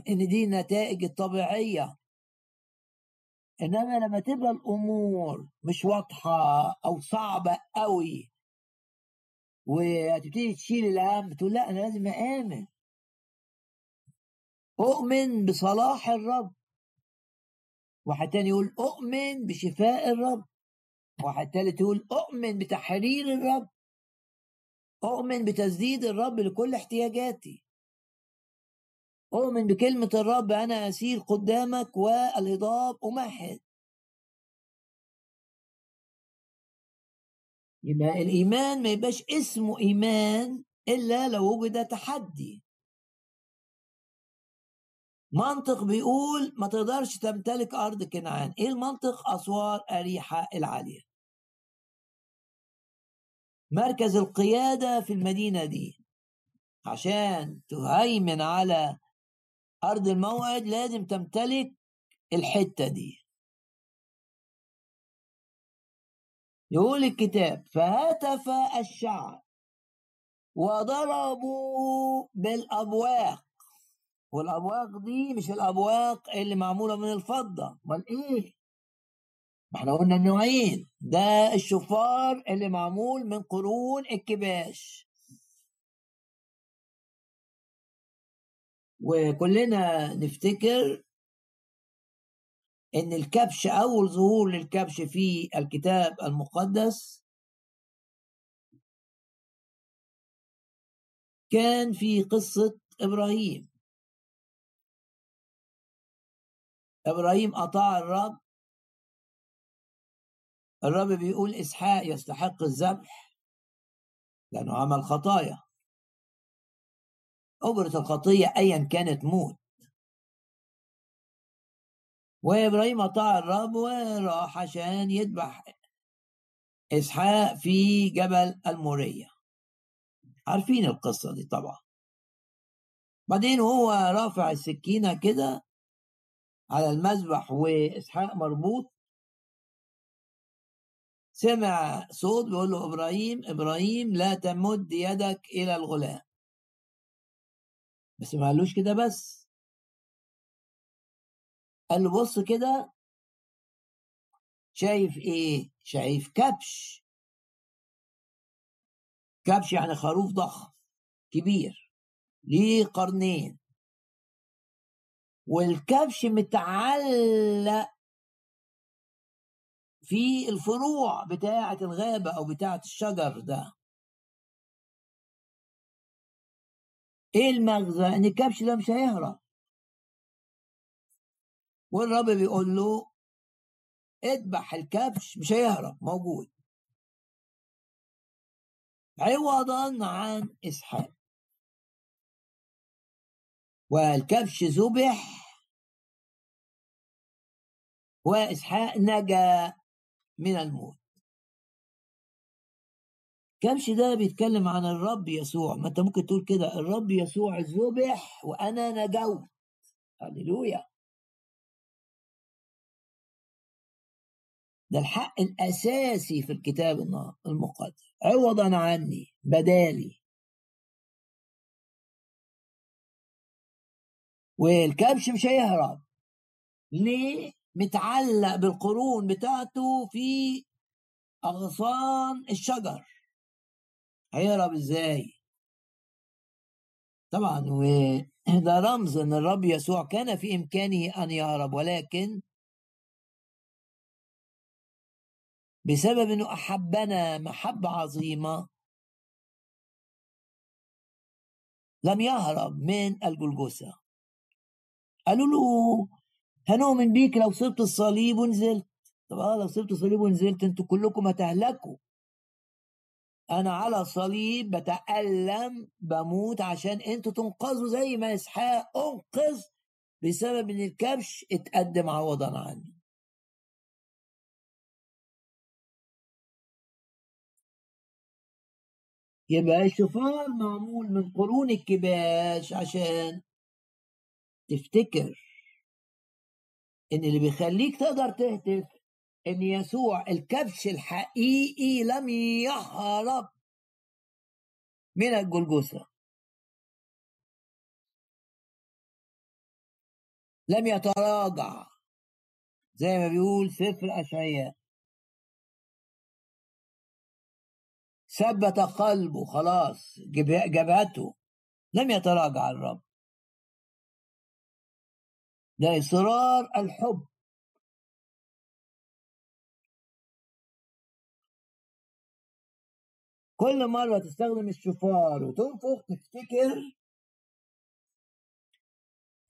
إن دي النتائج الطبيعية إنما لما تبقى الأمور مش واضحة أو صعبة قوي وهتبتدي تشيل الهم تقول لأ أنا لازم أآمن. أؤمن بصلاح الرب. واحد تاني يقول أؤمن بشفاء الرب. واحد تالت يقول أؤمن بتحرير الرب. أؤمن بتسديد الرب لكل احتياجاتي. أؤمن بكلمة الرب أنا أسير قدامك والهضاب أمهد. يبقى الإيمان ما يبقاش اسمه إيمان إلا لو وجد تحدي. منطق بيقول ما تقدرش تمتلك أرض كنعان. إيه المنطق؟ أسوار أريحة العالية. مركز القيادة في المدينة دي. عشان تهيمن على أرض الموعد لازم تمتلك الحتة دي. يقول الكتاب فهتف الشعب وضربوا بالأبواق. والأبواق دي مش الأبواق اللي معمولة من الفضة. أمال إيه؟ ما إحنا قلنا النوعين. ده الشفار اللي معمول من قرون الكباش. وكلنا نفتكر إن الكبش أول ظهور للكبش في الكتاب المقدس كان في قصة إبراهيم. إبراهيم أطاع الرب. الرب بيقول إسحاق يستحق الذبح لأنه عمل خطايا. أجرة الخطية أيا كانت موت. وإبراهيم أطاع الرب وراح عشان يذبح إسحاق في جبل المورية. عارفين القصة دي طبعا. بعدين هو رافع السكينة كده على المذبح وإسحاق مربوط. سمع صوت بيقول له إبراهيم إبراهيم لا تمد يدك إلى الغلام. بس ما قالوش كده بس. قال له بص كده. شايف إيه؟ شايف كبش. كبش يعني خروف ضخم كبير. ليه قرنين؟ والكبش متعلق في الفروع بتاعة الغابة أو بتاعة الشجر ده. إيه المغزى؟ إن الكبش ده مش هيهرب. والرب بيقول له اذبح الكبش مش هيهرب موجود. عوضا عن إسحاق. والكبش ذبح وإسحاق نجا من الموت. كبش ده بيتكلم عن الرب يسوع. ما أنت ممكن تقول كده الرب يسوع ذبح وأنا نجوت. هللويا. ده الحق الأساسي في الكتاب المقدس. عوضا عني بدالي. والكبش مش هيهرب. ليه؟ متعلق بالقرون بتاعته في أغصان الشجر. هيهرب إزاي؟ طبعا وده رمز إن الرب يسوع كان في إمكانه أن يهرب ولكن بسبب إنه أحبنا محبة عظيمة لم يهرب من الجلجوسه قالوا له هنؤمن بيك لو صرت الصليب ونزلت. طب آه لو صرت الصليب ونزلت أنتوا كلكم هتهلكوا. أنا على صليب بتألم بموت عشان أنتوا تنقذوا زي ما إسحاق أنقذ بسبب إن الكبش اتقدم عوضا عني. يبقى الشفار معمول من قرون الكباش عشان تفتكر إن اللي بيخليك تقدر تهتف إن يسوع الكبش الحقيقي لم يهرب من الجلجثة؟ لم يتراجع. زي ما بيقول سفر أشعياء. ثبت قلبه خلاص جبهته. لم يتراجع الرب. ده إصرار الحب. كل مرة تستخدم الشفار وتنفخ تفتكر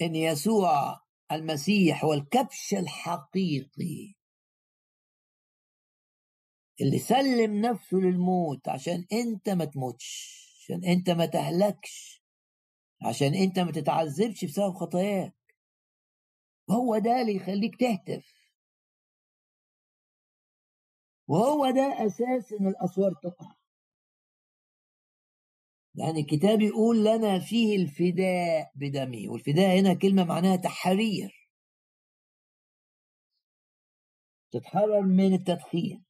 إن يسوع المسيح هو الكبش الحقيقي اللي سلم نفسه للموت عشان أنت ما تموتش عشان أنت ما تهلكش عشان أنت ما تتعذبش بسبب خطاياك. وهو ده اللي يخليك تهتف. وهو ده أساس إن الأسوار تقع. يعني الكتاب يقول لنا فيه الفداء بدمي والفداء هنا كلمة معناها تحرير. تتحرر من التدخين.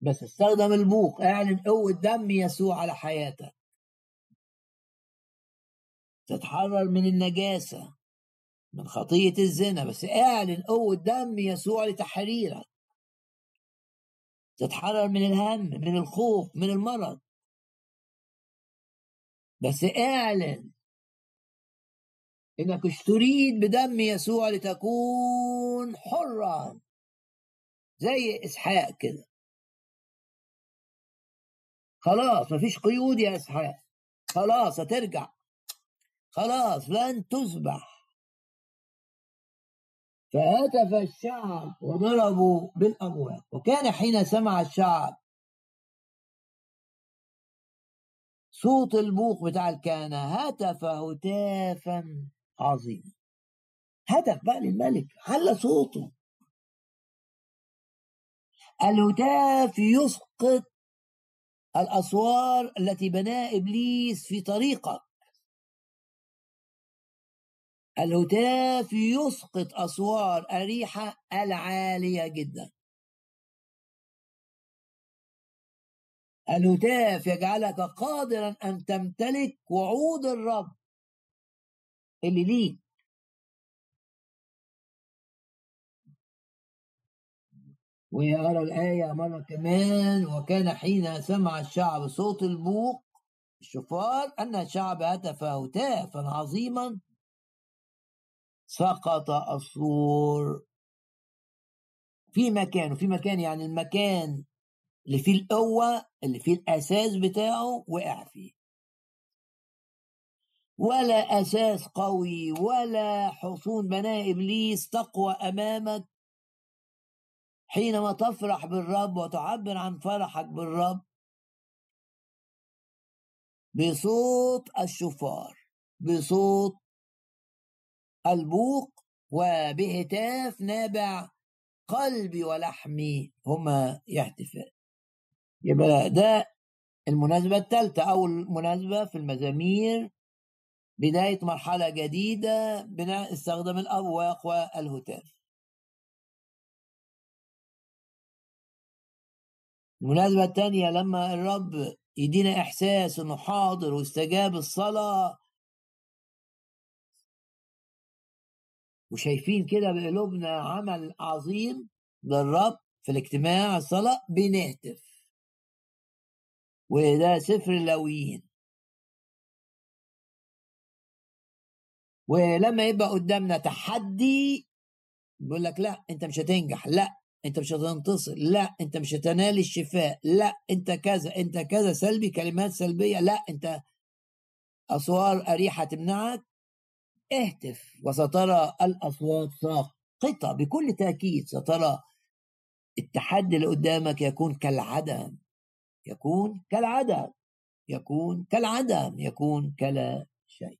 بس استخدم البوق اعلن قوة دم يسوع على حياتك. تتحرر من النجاسة. من خطية الزنا بس اعلن قوة دم يسوع لتحريرك. تتحرر من الهم من الخوف من المرض. بس اعلن إنك اشتريت بدم يسوع لتكون حرا زي إسحاق كده. خلاص مفيش قيود يا إسحاق. خلاص هترجع. خلاص لن تذبح فهتف الشعب وضربوا بالأموال. وكان حين سمع الشعب صوت البوق بتاع الكهنة هتف هتافا عظيما. هتف بقى للملك على صوته. الهتاف يسقط الأسوار التي بناها إبليس في طريقك. الهتاف يسقط أسوار أريحة العالية جدا. الهتاف يجعلك قادرا أن تمتلك وعود الرب اللي ليك. ويرى الآية مرة كمان وكان حين سمع الشعب صوت البوق الشفار أن الشعب هتف هتافا عظيما. سقط السور في مكان وفي مكان يعني المكان اللي فيه القوة اللي فيه الأساس بتاعه وقع فيه. ولا أساس قوي ولا حصون بناء إبليس تقوى أمامك. حينما تفرح بالرب وتعبر عن فرحك بالرب. بصوت الشفار بصوت البوق وبهتاف نابع قلبي ولحمي هما يهتفان يبقى ده المناسبة الثالثة أو المناسبة في المزامير. بداية مرحلة جديدة بناء استخدام الأبواق والهتاف. المناسبة الثانية لما الرب يدينا إحساس إنه حاضر واستجاب الصلاة وشايفين كده بقلوبنا عمل عظيم للرب في الاجتماع الصلاة بنهتف. وده سفر اللاويين. ولما يبقى قدامنا تحدي بيقول لك لا انت مش هتنجح لا انت مش هتنتصر لا انت مش هتنال الشفاء لا انت كذا انت كذا سلبي كلمات سلبية لا انت أسوار أريحة تمنعك. اهتف وسترى الأصوات ساقطة. بكل تأكيد سترى التحدي اللي قدامك يكون كالعدم. يكون كالعدم. يكون كالعدم. يكون كلا شيء.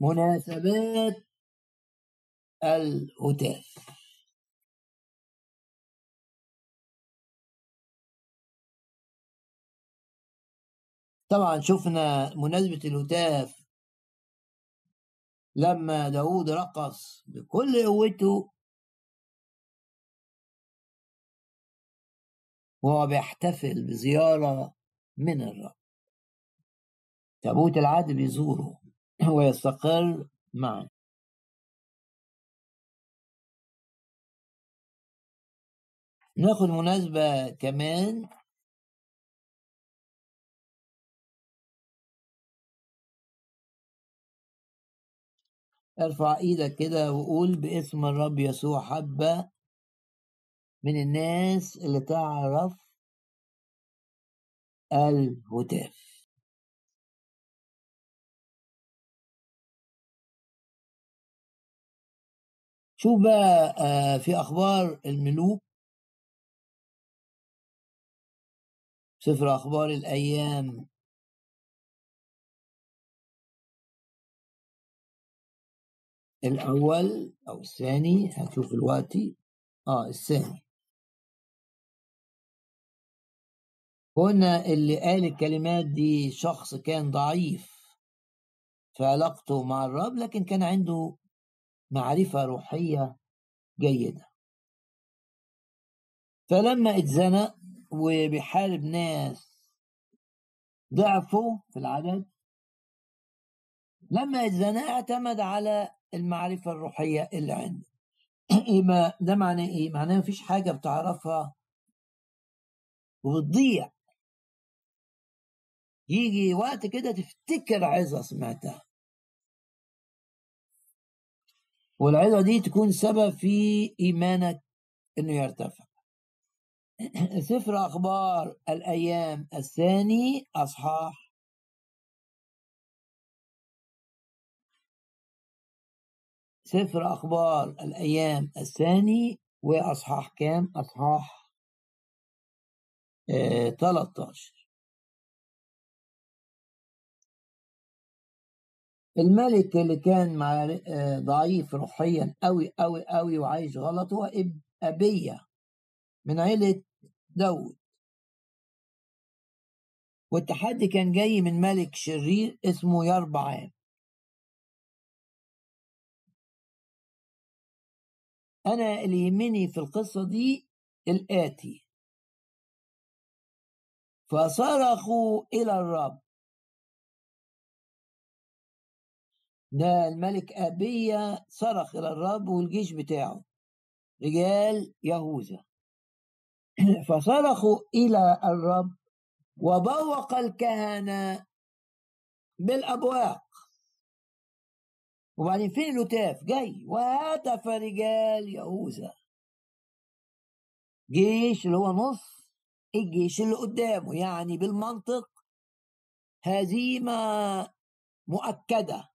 مناسبات الهتاف. طبعا شفنا مناسبة الهتاف لما داود رقص بكل قوته وهو بيحتفل بزيارة من الرب. تابوت العهد بيزوره ويستقر معه ناخد مناسبة كمان ارفع إيدك كده وقول باسم الرب يسوع حبة من الناس اللي تعرف الهتاف. شوف بقى آه، في أخبار الملوك؟ سفر أخبار الأيام. الأول أو الثاني هنشوف دلوقتي آه الثاني. قلنا اللي قال الكلمات دي شخص كان ضعيف في علاقته مع الرب لكن كان عنده معرفة روحية جيدة. فلما اتزنق وبيحارب ناس ضعفوا في العدد لما اتزنق اعتمد على المعرفة الروحية اللي عنده إيه ده معناه إيه؟ معناه مفيش حاجة بتعرفها وبتضيع يجي وقت كده تفتكر عظة سمعتها. والعظة دي تكون سبب في إيمانك إنه يرتفع. سفر أخبار الأيام الثاني أصحاح سفر أخبار الأيام الثاني وأصحاح كام؟ أصحاح آه 13 الملك اللي كان مع آه ضعيف روحيا أوي أوي أوي وعايش غلط هو أبية من عيلة داود. والتحدي كان جاي من ملك شرير اسمه يربعام أنا اللي يهمني في القصة دي الآتي. فصرخوا إلى الرب. ده الملك أبية صرخ إلى الرب والجيش بتاعه رجال يهوذا. فصرخوا إلى الرب وبوق الكهنة بالأبواق وبعدين فين الهتاف جاي. وهتف رجال يهوذا جيش اللي هو نص الجيش اللي قدامه يعني بالمنطق هزيمة مؤكدة.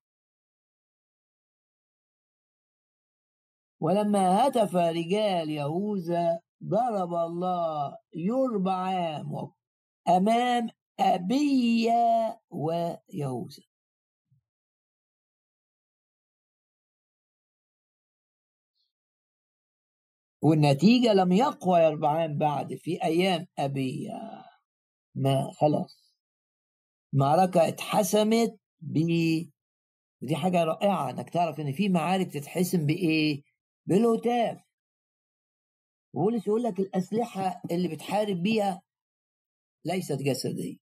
ولما هتف رجال يهوذا ضرب الله يربعام أمام أبية ويهوذا والنتيجة لم يقوى يربعان بعد في أيام أبية. ما خلاص. معركة اتحسمت ب دي حاجة رائعة إنك تعرف إن في معارك تتحسم بإيه؟ بالهتاف. وبولس يقول لك الأسلحة اللي بتحارب بيها ليست جسدية.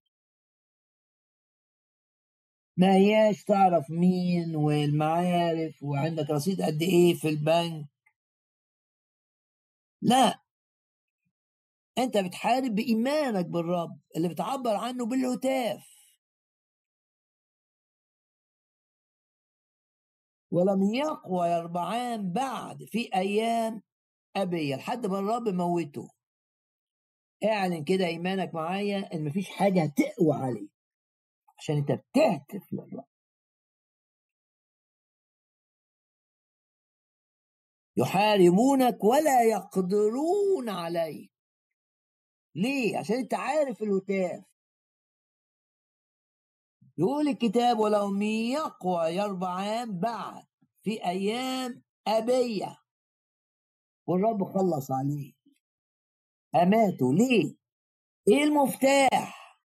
ما هياش تعرف مين والمعارف وعندك رصيد قد إيه في البنك لا. أنت بتحارب بإيمانك بالرب اللي بتعبر عنه بالهتاف ولم يقوى يربعان بعد في أيام أبية لحد ما الرب موته. اعلن كده إيمانك معايا إن مفيش حاجة هتقوى عليه. عشان أنت بتهتف للرب. يحاربونك ولا يقدرون عليك. ليه؟ عشان أنت عارف الهتاف. يقول الكتاب ولو يقوى يربعان بعد في أيام أبية. والرب خلص عليه. أماته. ليه؟ إيه المفتاح؟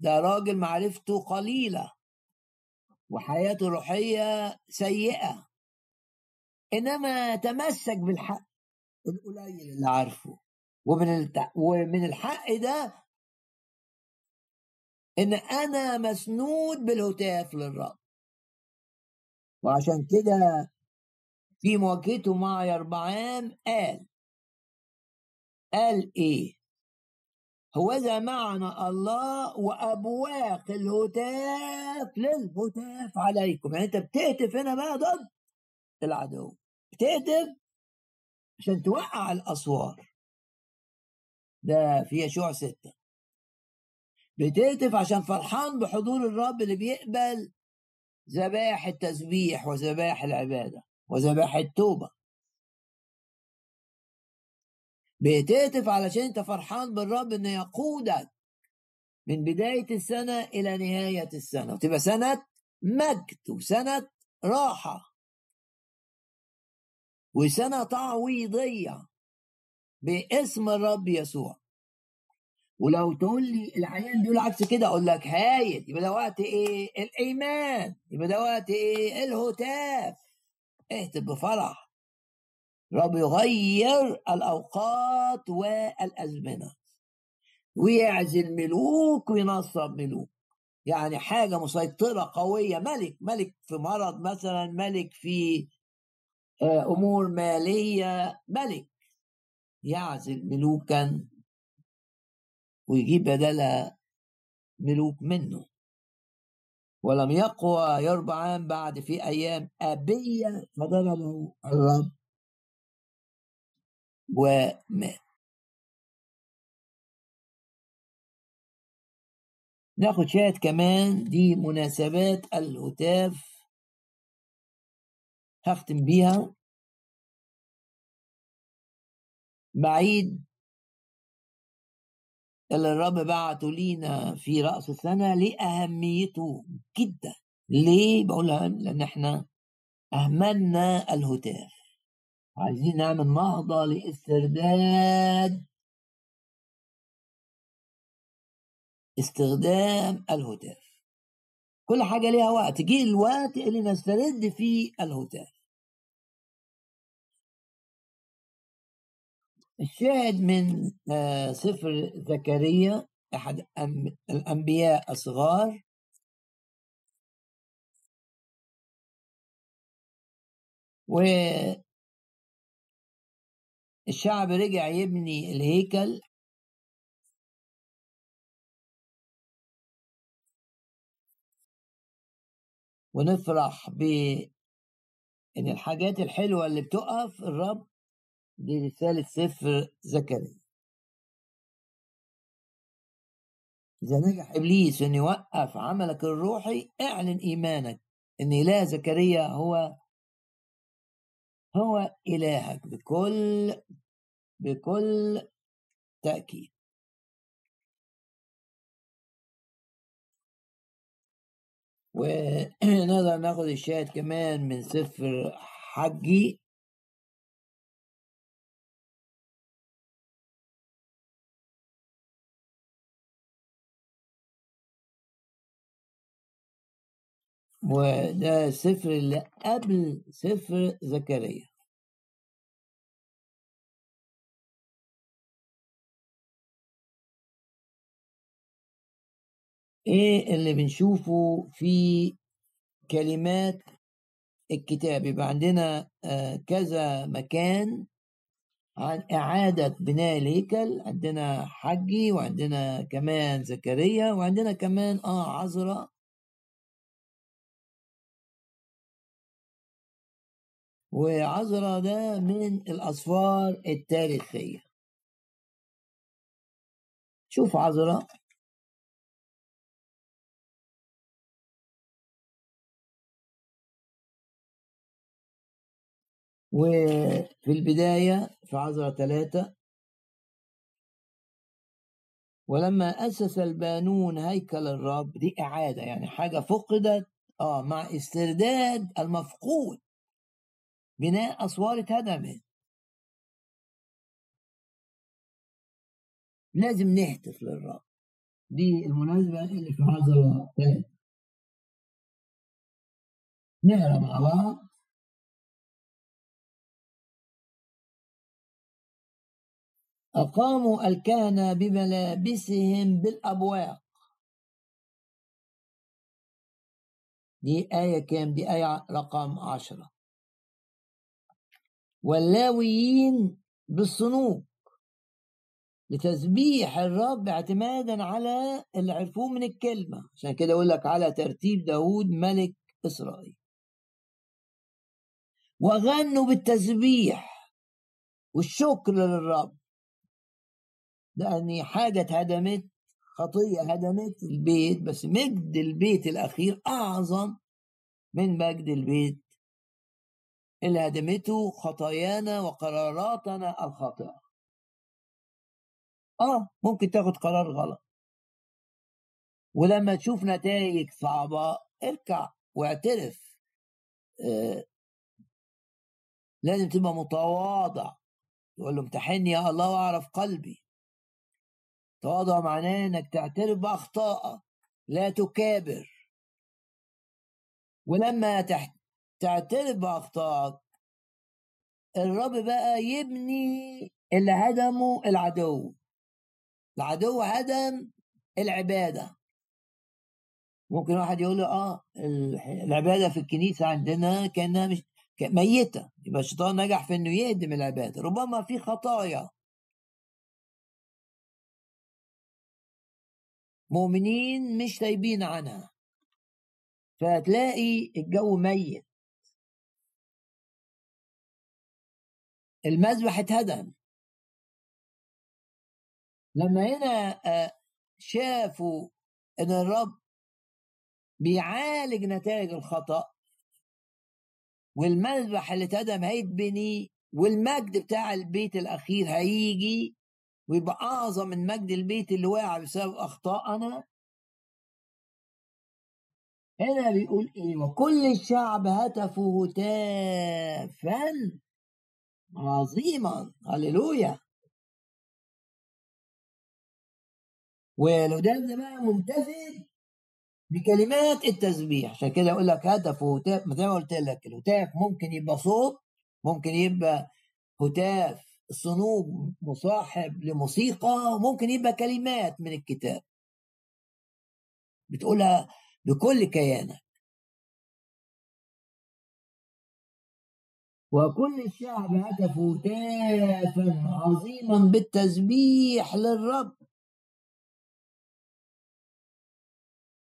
ده راجل معرفته قليلة. وحياته الروحيه سيئة. إنما تمسك بالحق القليل اللي عارفه. ومن. ومن الحق ده إن أنا مسنود بالهتاف للرب. وعشان كده في مواجهته مع يربعام قال قال إيه؟ هو ذا معنا الله وأبواق الهتاف للهتاف عليكم. يعني أنت بتهتف هنا بقى ضد العدو. بتهتف عشان توقع الأسوار. ده في يشوع ستة. بتهتف عشان فرحان بحضور الرب اللي بيقبل ذبائح التسبيح وذبائح العبادة وذبائح التوبة. بتهتف علشان انت فرحان بالرب إنه يقودك من بداية السنة إلى نهاية السنة. وتبقى سنة مجد وسنة راحة. وسنة تعويضية باسم الرب يسوع. ولو تقول لي العيان بيقول عكس كده أقول لك هايل. يبقى ده وقت إيه؟ الإيمان. يبقى ده وقت إيه؟ الهتاف. اهتف بفرح. رب يغير الأوقات والأزمنة. ويعزل ملوك وينصب ملوك. يعني حاجة مسيطرة قوية. ملك ملك في مرض مثلا ملك في آه، أمور مالية. ملك يعزل ملوكا ويجيب بدلها ملوك منه. ولم يقوى يربعان بعد في أيام أبية فضربه الرب ومات. ناخد شاهد كمان دي مناسبات الهتاف هختم بيها. بعيد. اللي الرب بعته لينا في رأس السنة لأهميته جدا. ليه بقولها؟ لأن إحنا أهملنا الهتاف. عايزين نعمل نهضة لاسترداد استخدام الهتاف. كل حاجة ليها وقت. جه الوقت اللي نسترد فيه الهتاف. الشاهد من آه، سفر زكريا أحد الأنبياء الصغار. والشعب رجع يبني الهيكل. ونفرح ب ان الحاجات الحلوة اللي بتقف الرب دي رسالة سفر زكريا. إذا نجح إبليس أن يوقف عملك الروحي اعلن إيمانك أن إله زكريا هو هو إلهك بكل بكل تأكيد. ونقدر ناخد الشاهد كمان من سفر حجي. وده سفر اللي قبل سفر زكريا. إيه اللي بنشوفه في كلمات الكتاب؟ يبقى عندنا آه، كذا مكان. عن إعادة بناء الهيكل عندنا حجي وعندنا كمان زكريا وعندنا كمان آه عذراء وعذرا ده من الأسفار التاريخية. شوف عذرا. وفي البداية في عذرا ثلاثة ولما أسس البانون هيكل الرب دي إعادة يعني حاجة فقدت آه مع استرداد المفقود. بناء أسوار اتهدمت لازم نهتف للرب. دي المناسبة اللي في عذراء ثلاثة نقرا مع بعض. أقاموا الكهنة بملابسهم بالأبواق. دي آية كام؟ دي آية رقم عشرة. واللاويين بالصنوب لتسبيح الرب اعتمادا على اللي عرفوه من الكلمة. عشان كده أقول لك على ترتيب داود ملك إسرائيل. وغنوا بالتسبيح والشكر للرب. لأن حاجة اتهدمت خطية هدمت البيت بس مجد البيت الأخير أعظم من مجد البيت اللي هدمته خطايانا وقراراتنا الخاطئة. آه ممكن تاخد قرار غلط. ولما تشوف نتائج صعبة اركع واعترف. آه لازم تبقى متواضع. تقول له امتحني يا الله واعرف قلبي. تواضع معناه إنك تعترف بأخطائك. لا تكابر. ولما تعترف بأخطائك. الرب بقى يبني اللي هدمه العدو. العدو هدم العبادة. ممكن واحد يقول له آه العبادة في الكنيسة عندنا كأنها مش ميتة. يبقى الشيطان نجح في إنه يهدم العبادة. ربما في خطايا. مؤمنين مش تايبين عنها. فهتلاقي الجو ميت. المذبح اتهدم لما هنا آه، شافوا إن الرب بيعالج نتائج الخطأ والمذبح اللي اتهدم هيتبني والمجد بتاع البيت الأخير هيجي ويبقى أعظم من مجد البيت اللي وقع بسبب أخطائنا. هنا بيقول إيه؟ وكل الشعب هتفوا هتافا عظيما. هللويا. والهتاف ده بقى ممتثل بكلمات التسبيح. عشان كده أقول لك هدف وهتاف زي ما قلت لك الهتاف ممكن يبقى صوت ممكن يبقى هتاف صنوج مصاحب لموسيقى ممكن يبقى كلمات من الكتاب. بتقولها بكل كيانك. وكل الشعب هتفوا هتافا عظيما بالتسبيح للرب.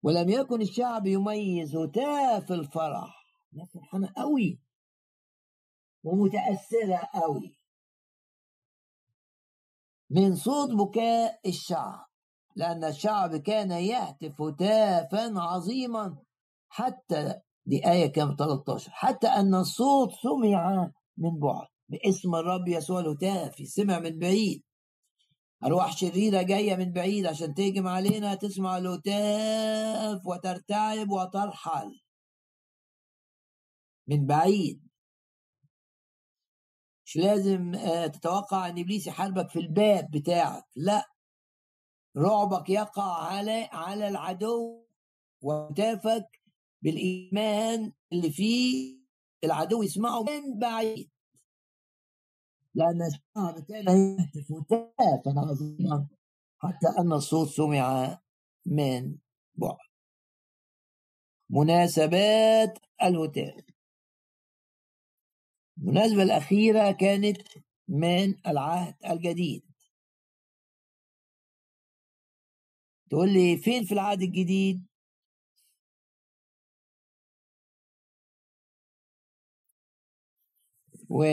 ولم يكن الشعب يميز هتاف الفرح ناس فرحانة قوي ومتأثرة قوي من صوت بكاء الشعب لأن الشعب كان يهتف هتافا عظيما حتى دي آية كام؟ 13 حتى أن الصوت سمع من بعد باسم الرب يسوع الهتاف سمع من بعيد. أرواح شريرة جاية من بعيد عشان تهجم علينا تسمع الهتاف وترتعب وترحل. من بعيد. مش لازم آه، تتوقع أن إبليس يحاربك في الباب بتاعك لا. رعبك يقع على على العدو وهتافك بالإيمان اللي فيه العدو يسمعه من بعيد. لأن الشعب كان يهتف هتافا عظيما حتى أن الصوت سمع من بعد. مناسبات الهتاف. المناسبة الأخيرة كانت من العهد الجديد. تقول لي فين في العهد الجديد؟ و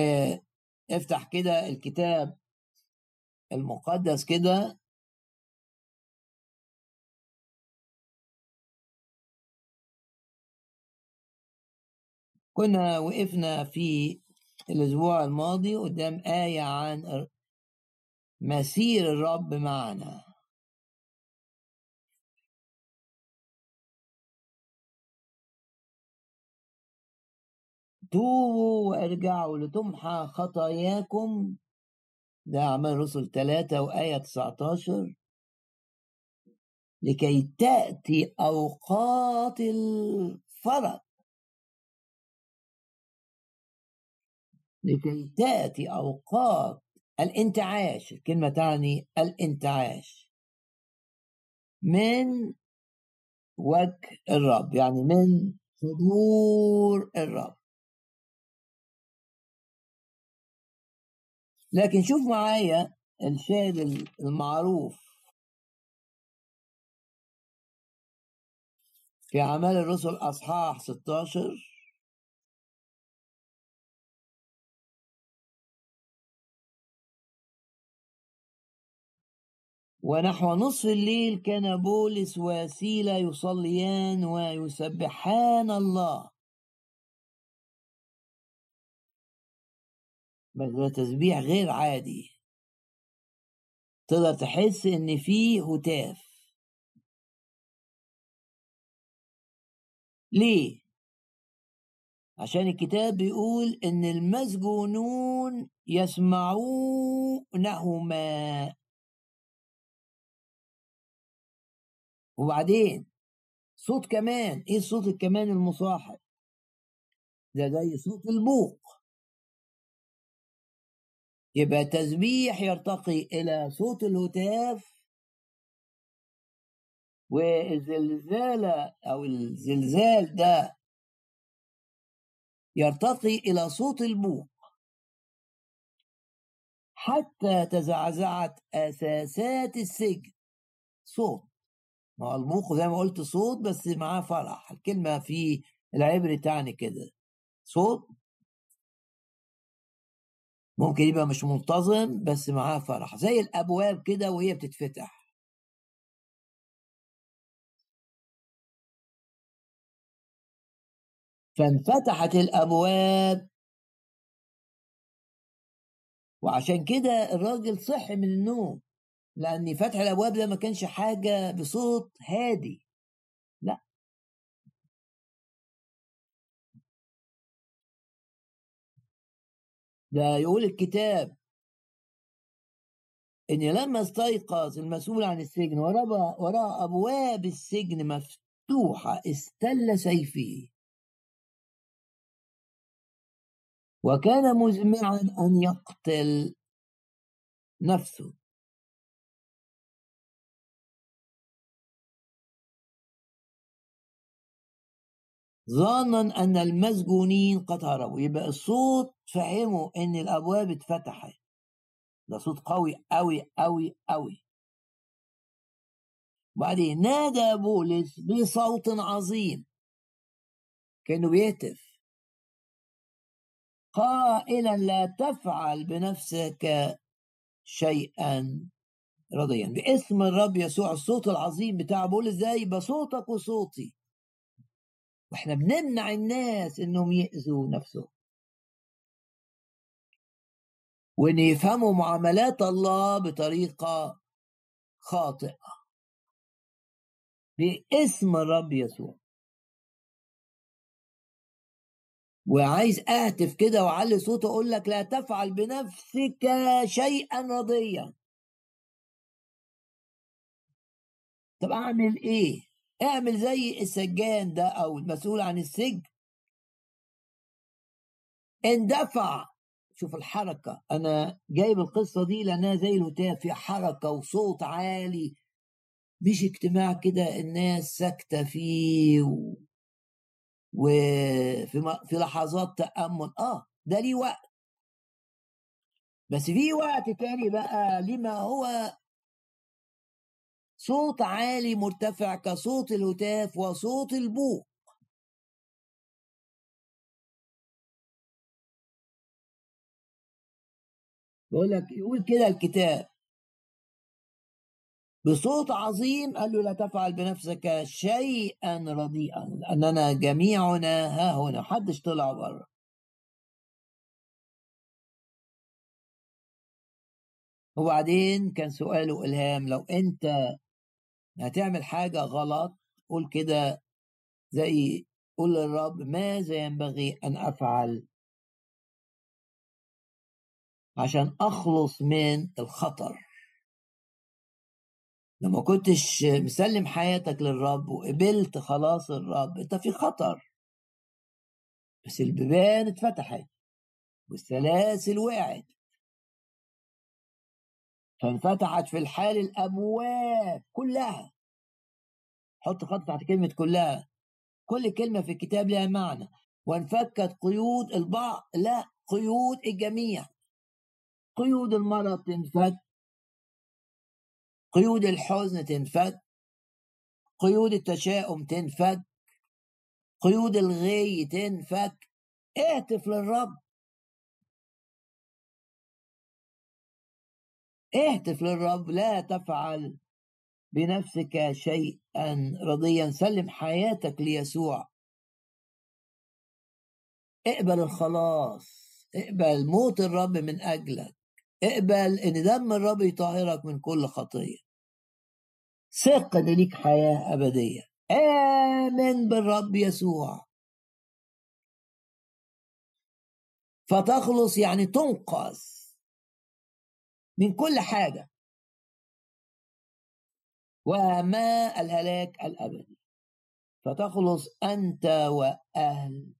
افتح كده الكتاب المقدس كده. كنا وقفنا في الأسبوع الماضي قدام آية عن مسير الرب معنا. توبوا وارجعوا لتمحى خطاياكم. ده أعمال رسل ثلاثة وآية 19 لكي تأتي أوقات الفرج لكي تأتي أوقات الانتعاش. الكلمة تعني الانتعاش. من وجه الرب يعني من حضور الرب. لكن شوف معايا الشاهد المعروف. في أعمال الرسل أصحاح 16 ونحو نصف الليل كان بولس وسيلة يصليان ويسبحان الله. بس ده تسبيح غير عادي. تقدر تحس إن فيه هتاف. ليه؟ عشان الكتاب بيقول إن المسجونون يسمعونهما. وبعدين صوت كمان إيه الصوت الكمان المصاحب؟ ده زي صوت البوق. يبقى تسبيح يرتقي إلى صوت الهتاف والزلزال أو الزلزال ده يرتقي إلى صوت البوق حتى تزعزعت اساسات السجن. صوت. ما هو البوق زي ما قلت صوت بس معاه فرح. الكلمة في العبري تعني كده. صوت ممكن يبقى مش منتظم بس معاه فرح زي الأبواب كده وهي بتتفتح. فانفتحت الأبواب. وعشان كده الراجل صحي من النوم لأن فتح الأبواب ده ما كانش حاجة بصوت هادي. ده يقول الكتاب إن لما استيقظ المسؤول عن السجن وراء أبواب السجن مفتوحة استل سيفه. وكان مزمعا أن يقتل نفسه. ظانا أن المسجونين قد هربوا يبقى الصوت فهموا إن الأبواب اتفتحت. ده صوت قوي قوي قوي قوي وبعدين نادى بولس بصوت عظيم. كأنه بيهتف. قائلا لا تفعل بنفسك شيئا. رضيا. باسم الرب يسوع الصوت العظيم بتاع بولس ده يبقى صوتك وصوتي. وإحنا بنمنع الناس إنهم يأذوا نفسهم. وإن يفهموا معاملات الله بطريقة خاطئة. باسم الرب يسوع. وعايز أهتف كده وأعلي صوتي أقول لك لا تفعل بنفسك شيئا رضيا. طب أعمل إيه؟ اعمل زي السجان ده أو المسؤول عن السجن. اندفع شوف الحركة. أنا جايب القصة دي لأنها زي الهتاف في حركة وصوت عالي. مش اجتماع كده الناس ساكتة فيه و... وفي في لحظات تأمل. آه ده ليه وقت. بس في وقت تاني بقى لما هو صوت عالي مرتفع كصوت الهتاف وصوت البوق. يقول لك يقول كده الكتاب. بصوت عظيم قال له لا تفعل بنفسك شيئا رديئا لأننا جميعنا ها هنا محدش طلع بره. وبعدين كان سؤاله إلهام لو أنت هتعمل حاجة غلط قول كده زي قول للرب ماذا ينبغي أن أفعل؟ عشان أخلص من الخطر. لما كنتش مسلم حياتك للرب وقبلت خلاص الرب انت في خطر. بس البيبان اتفتحت والسلاسل وقعت. فانفتحت في الحال الأبواب كلها. حط خط تحت كلمة كلها. كل كلمة في الكتاب لها معنى. وانفكت قيود البعض لا قيود الجميع. قيود المرض تنفك قيود الحزن تنفك قيود التشاؤم تنفك قيود الغي تنفك اهتف للرب. اهتف للرب. لا تفعل بنفسك شيئا رضيا. سلم حياتك ليسوع. اقبل الخلاص. اقبل موت الرب من أجلك. اقبل إن دم الرب يطهرك من كل خطية. ثق إن ليك حياة أبدية. آمن بالرب يسوع. فتخلص يعني تنقذ من كل حاجة. وما الهلاك الأبدي. فتخلص أنت وأهل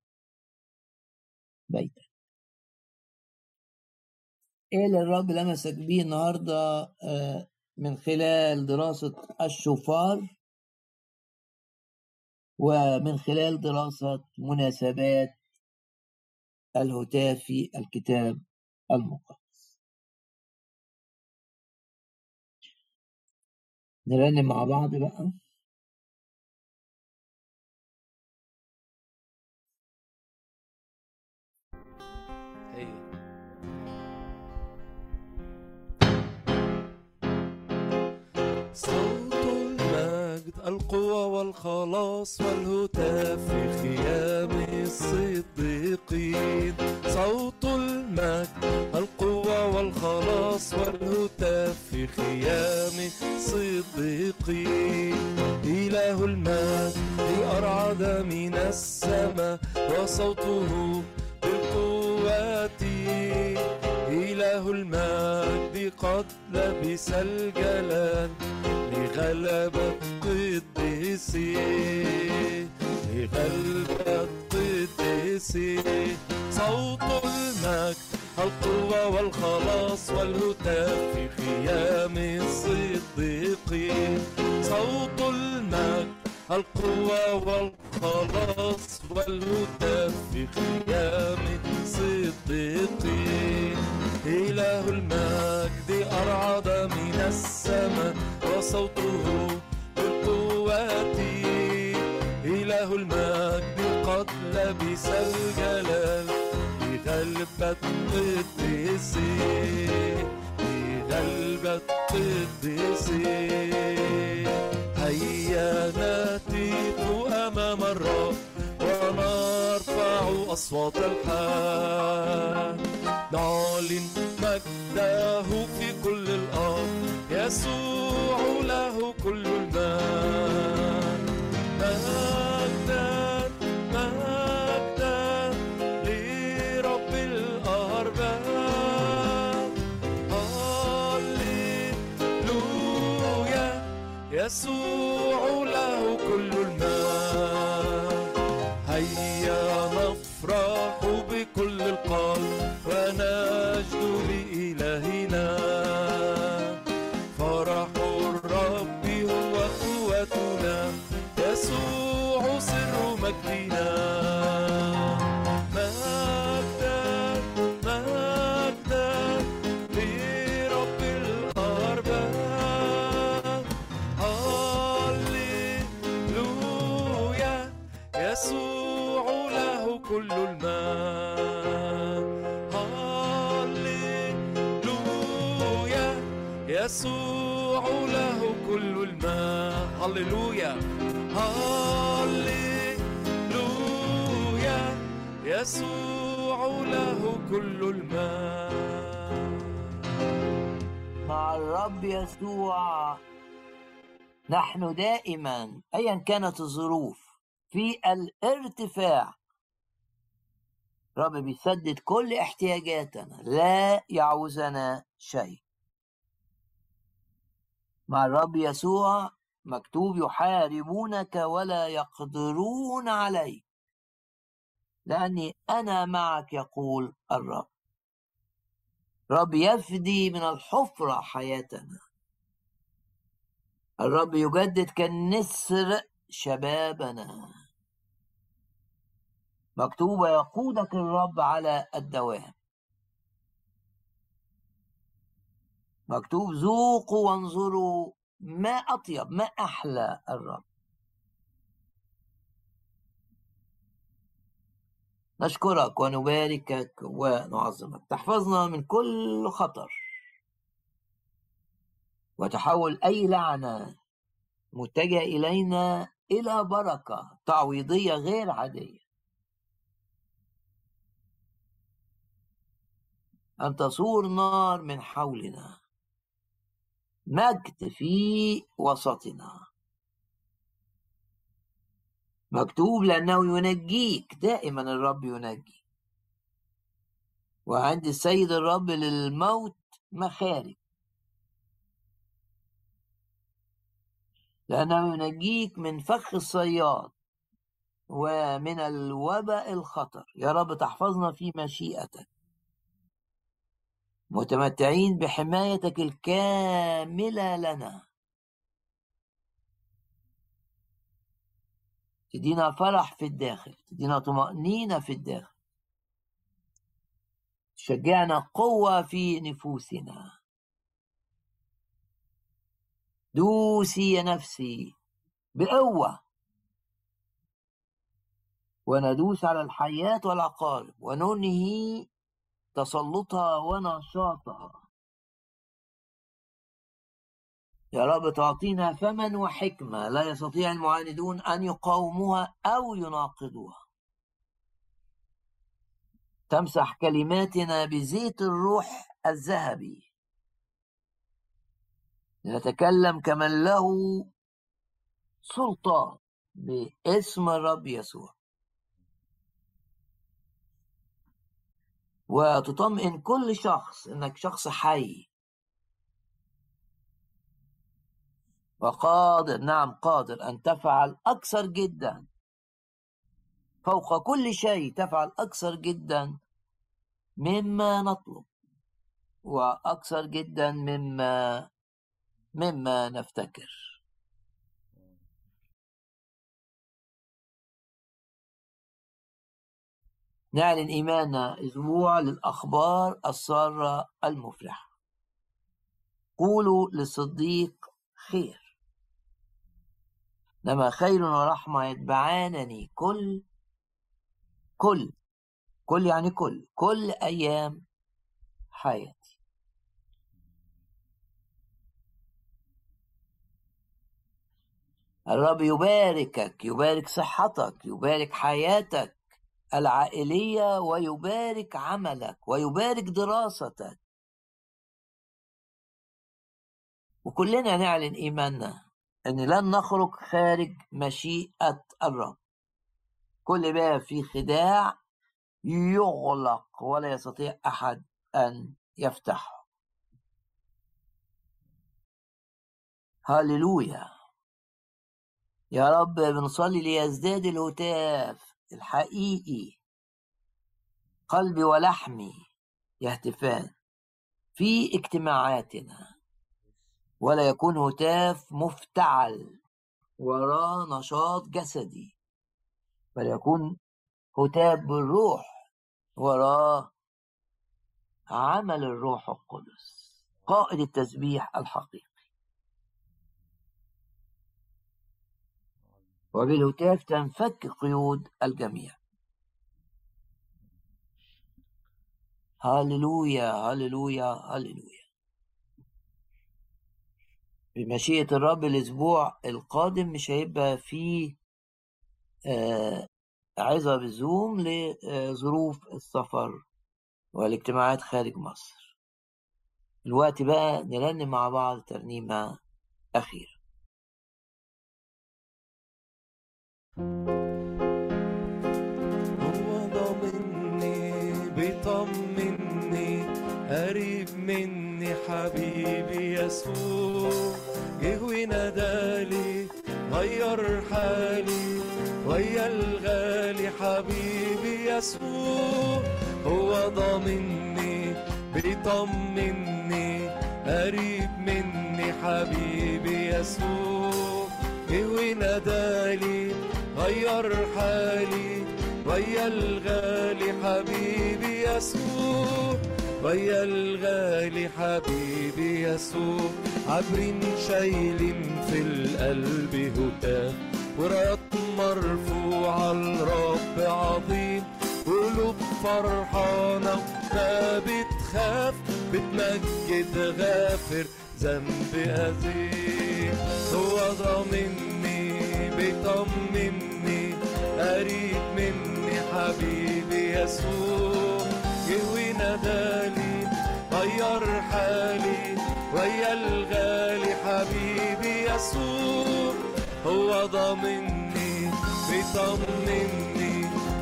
بيتك. إيه اللي الرب لمسك بيه النهارده آه، من خلال دراسة الشفار ومن خلال دراسة مناسبات الهتاف في الكتاب المقدس. نرنم مع بعض بقى. القوة والخلاص والهتاف في خيام الصديقين. صوت المجد القوة والخلاص والهتاف في خيام الصديقين. إله المجد أرعد من السماء وصوته قد لبس الجلال لغلبة القديسين لغلبة القديسين صوت المجد القوة والخلاص والهتاف في خيام الصديقين صوت المجد القوة والخلاص والهتاف في خيام الصديقين إله المجد أرعد من السماء وصوته بالقوة. إله المجد قد لبس الجلال بغلبة قديسي بغلبة قديسي هيا ناتيت أمام الرب ونرفع أصوات الحال نعلن مجده في كل الأرض يسوع له كل المال مجدا مجدا لرب الأرباب. هللويا يسوع يسوع له كل المال. مع الرب يسوع نحن دائما ايا كانت الظروف في الارتفاع. رب بيسدد كل احتياجاتنا لا يعوزنا شيء. مع الرب يسوع مكتوب يحاربونك ولا يقدرون عليك. لأني أنا معك يقول الرب. رب يفدي من الحفرة حياتنا. الرب يجدد كالنسر شبابنا. مكتوب يقودك الرب على الدوام. مكتوب ذوقوا وانظروا ما أطيب ما أحلى الرب. نشكرك ونباركك ونعظمك. تحفظنا من كل خطر. وتحول أي لعنة متجهة إلينا إلى بركة تعويضية غير عادية. أن تصور نار من حولنا. مجد في وسطنا. مكتوب لأنه ينجيك دائما الرب ينجي. وعند السيد الرب للموت مخارج لأنه ينجيك من فخ الصياد ومن الوباء الخطر. يا رب تحفظنا في مشيئتك. متمتعين بحمايتك الكاملة لنا. تدينا فرح في الداخل تدينا طمأنينة في الداخل. تشجعنا قوة في نفوسنا. دوسي يا نفسي بقوة. وندوس على الحياة والعقارب وننهي تسلطها ونشاطها. يا رب تعطينا فما وحكمة لا يستطيع المعاندون أن يقاوموها أو يناقضوها. تمسح كلماتنا بزيت الروح الذهبي. نتكلم كمن له سلطان باسم الرب يسوع. وتطمئن كل شخص إنك شخص حي. وقادر نعم قادر أن تفعل أكثر جدا. فوق كل شيء تفعل أكثر جدا مما نطلب وأكثر جدا مما مما نفتكر. نعلن إيماننا أسبوع للأخبار السارة المفرحة. قولوا للصديق خير. لما خير ورحمة يتبعانني كل كل كل يعني كل كل أيام حياتي. الرب يباركك يبارك صحتك يبارك حياتك العائلية ويبارك عملك ويبارك دراستك. وكلنا نعلن إيماننا. أن لن نخرج خارج مشيئة الرب. كل باب فيه خداع يغلق ولا يستطيع أحد أن يفتحه. هللويا. يا رب بنصلي ليزداد الهتاف الحقيقي. قلبي ولحمي يهتفان في اجتماعاتنا. ولا يكون هتاف مفتعل وراه نشاط جسدي بل يكون هتاف بالروح وراه عمل الروح القدس قائد التسبيح الحقيقي. وبالهتاف تنفك قيود الجميع. هللويا هللويا هللويا. بمشيئة الرب الأسبوع القادم مش هيبقى فيه آه عظة بالزوم لظروف السفر والاجتماعات خارج مصر. الوقت بقى نرنم مع بعض ترنيمة أخيرة. هو حبيبي يسوع جه ونادالي غير حالي ويا الغالي حبيبي يسوع. هو ضامني بيطمني قريب مني حبيبي يسوع. جه ونادالي غير حالي ويا الغالي حبيبي يسوع. ويا الغالي حبيبي يسوع عبرين شايلين في القلب هتاف ورايات مرفوعة الرب عظيم قلوب فرحانة ما بتخاف بتمجد غافر ذنب أذيب. هو ضامني بيطمني قريب مني حبيبي يسوع. ونادالي غير حالي ويا الغالي حبيبي يسوع هو ضامني بيطمني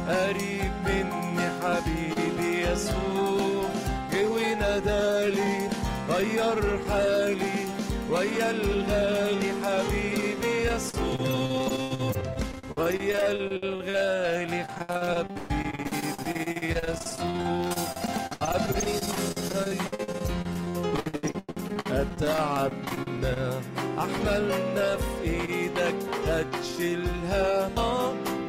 قريب مني حبيبي يسوع. جه ونادالي غير حالي ويا الغالي حبيبي يسوع. ويا الغالي حبيبي أحملنا في إيدك هتشيلها.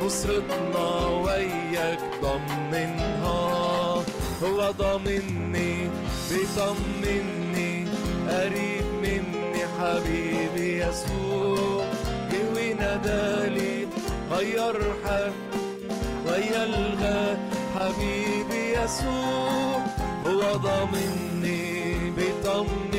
نصرتنا وياك ضمنها. هو ضامني بيطمني قريب مني حبيبي يسوع. جه ونادالي غير حال ويا الغى حبيبي يسوع. هو ضامني بيطمني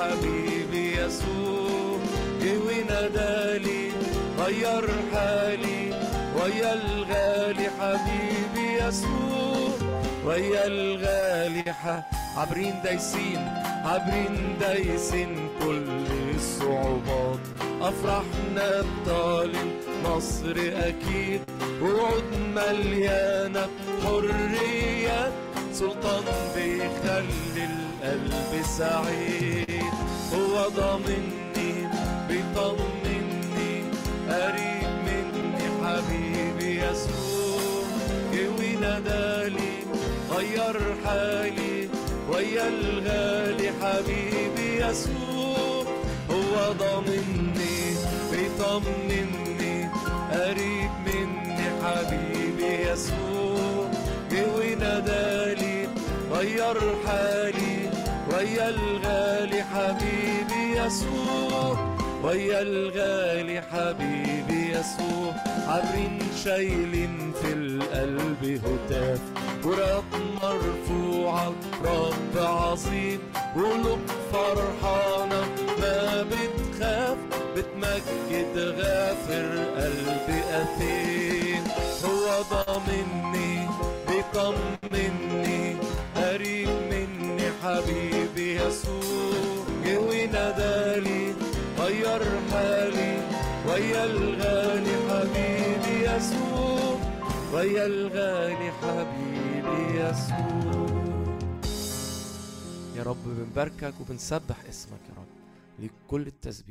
حبيبي يسوع جه ونادالي غير حالي ويا الغالي حبيبي يسوع ويا الغالي ح- عابرين دايسين عابرين دايسين كل الصعوبات. أفرحنا بطالب نصر أكيد وعود مليانة حرية. سلطان بيخلي القلب سعيد. هو ضامني بيطمني قريب مني حبيبي يسوع. جه ونادالي غير حالي ويا الغالي حبيبي يسوع. هو ضامني بيطمني قريب مني حبيبي يسوع. جه ونادالي غير حالي يسوع ويا الغالي حبيبي يسوع عابرين شايلين في القلب هتاف. كرات مرفوعة رب عظيم قلوب فرحانة ما بتخاف بتمجد غافر قلب أثيم. هو ضامني بيطمني قريب مني حبيبي يسوع. غير حالي ويا الغالي حبيبي يسوع ويا الغالي حبيبي يسوع. يا رب بنباركك وبنسبح اسمك يا رب ليك كل التسبيح.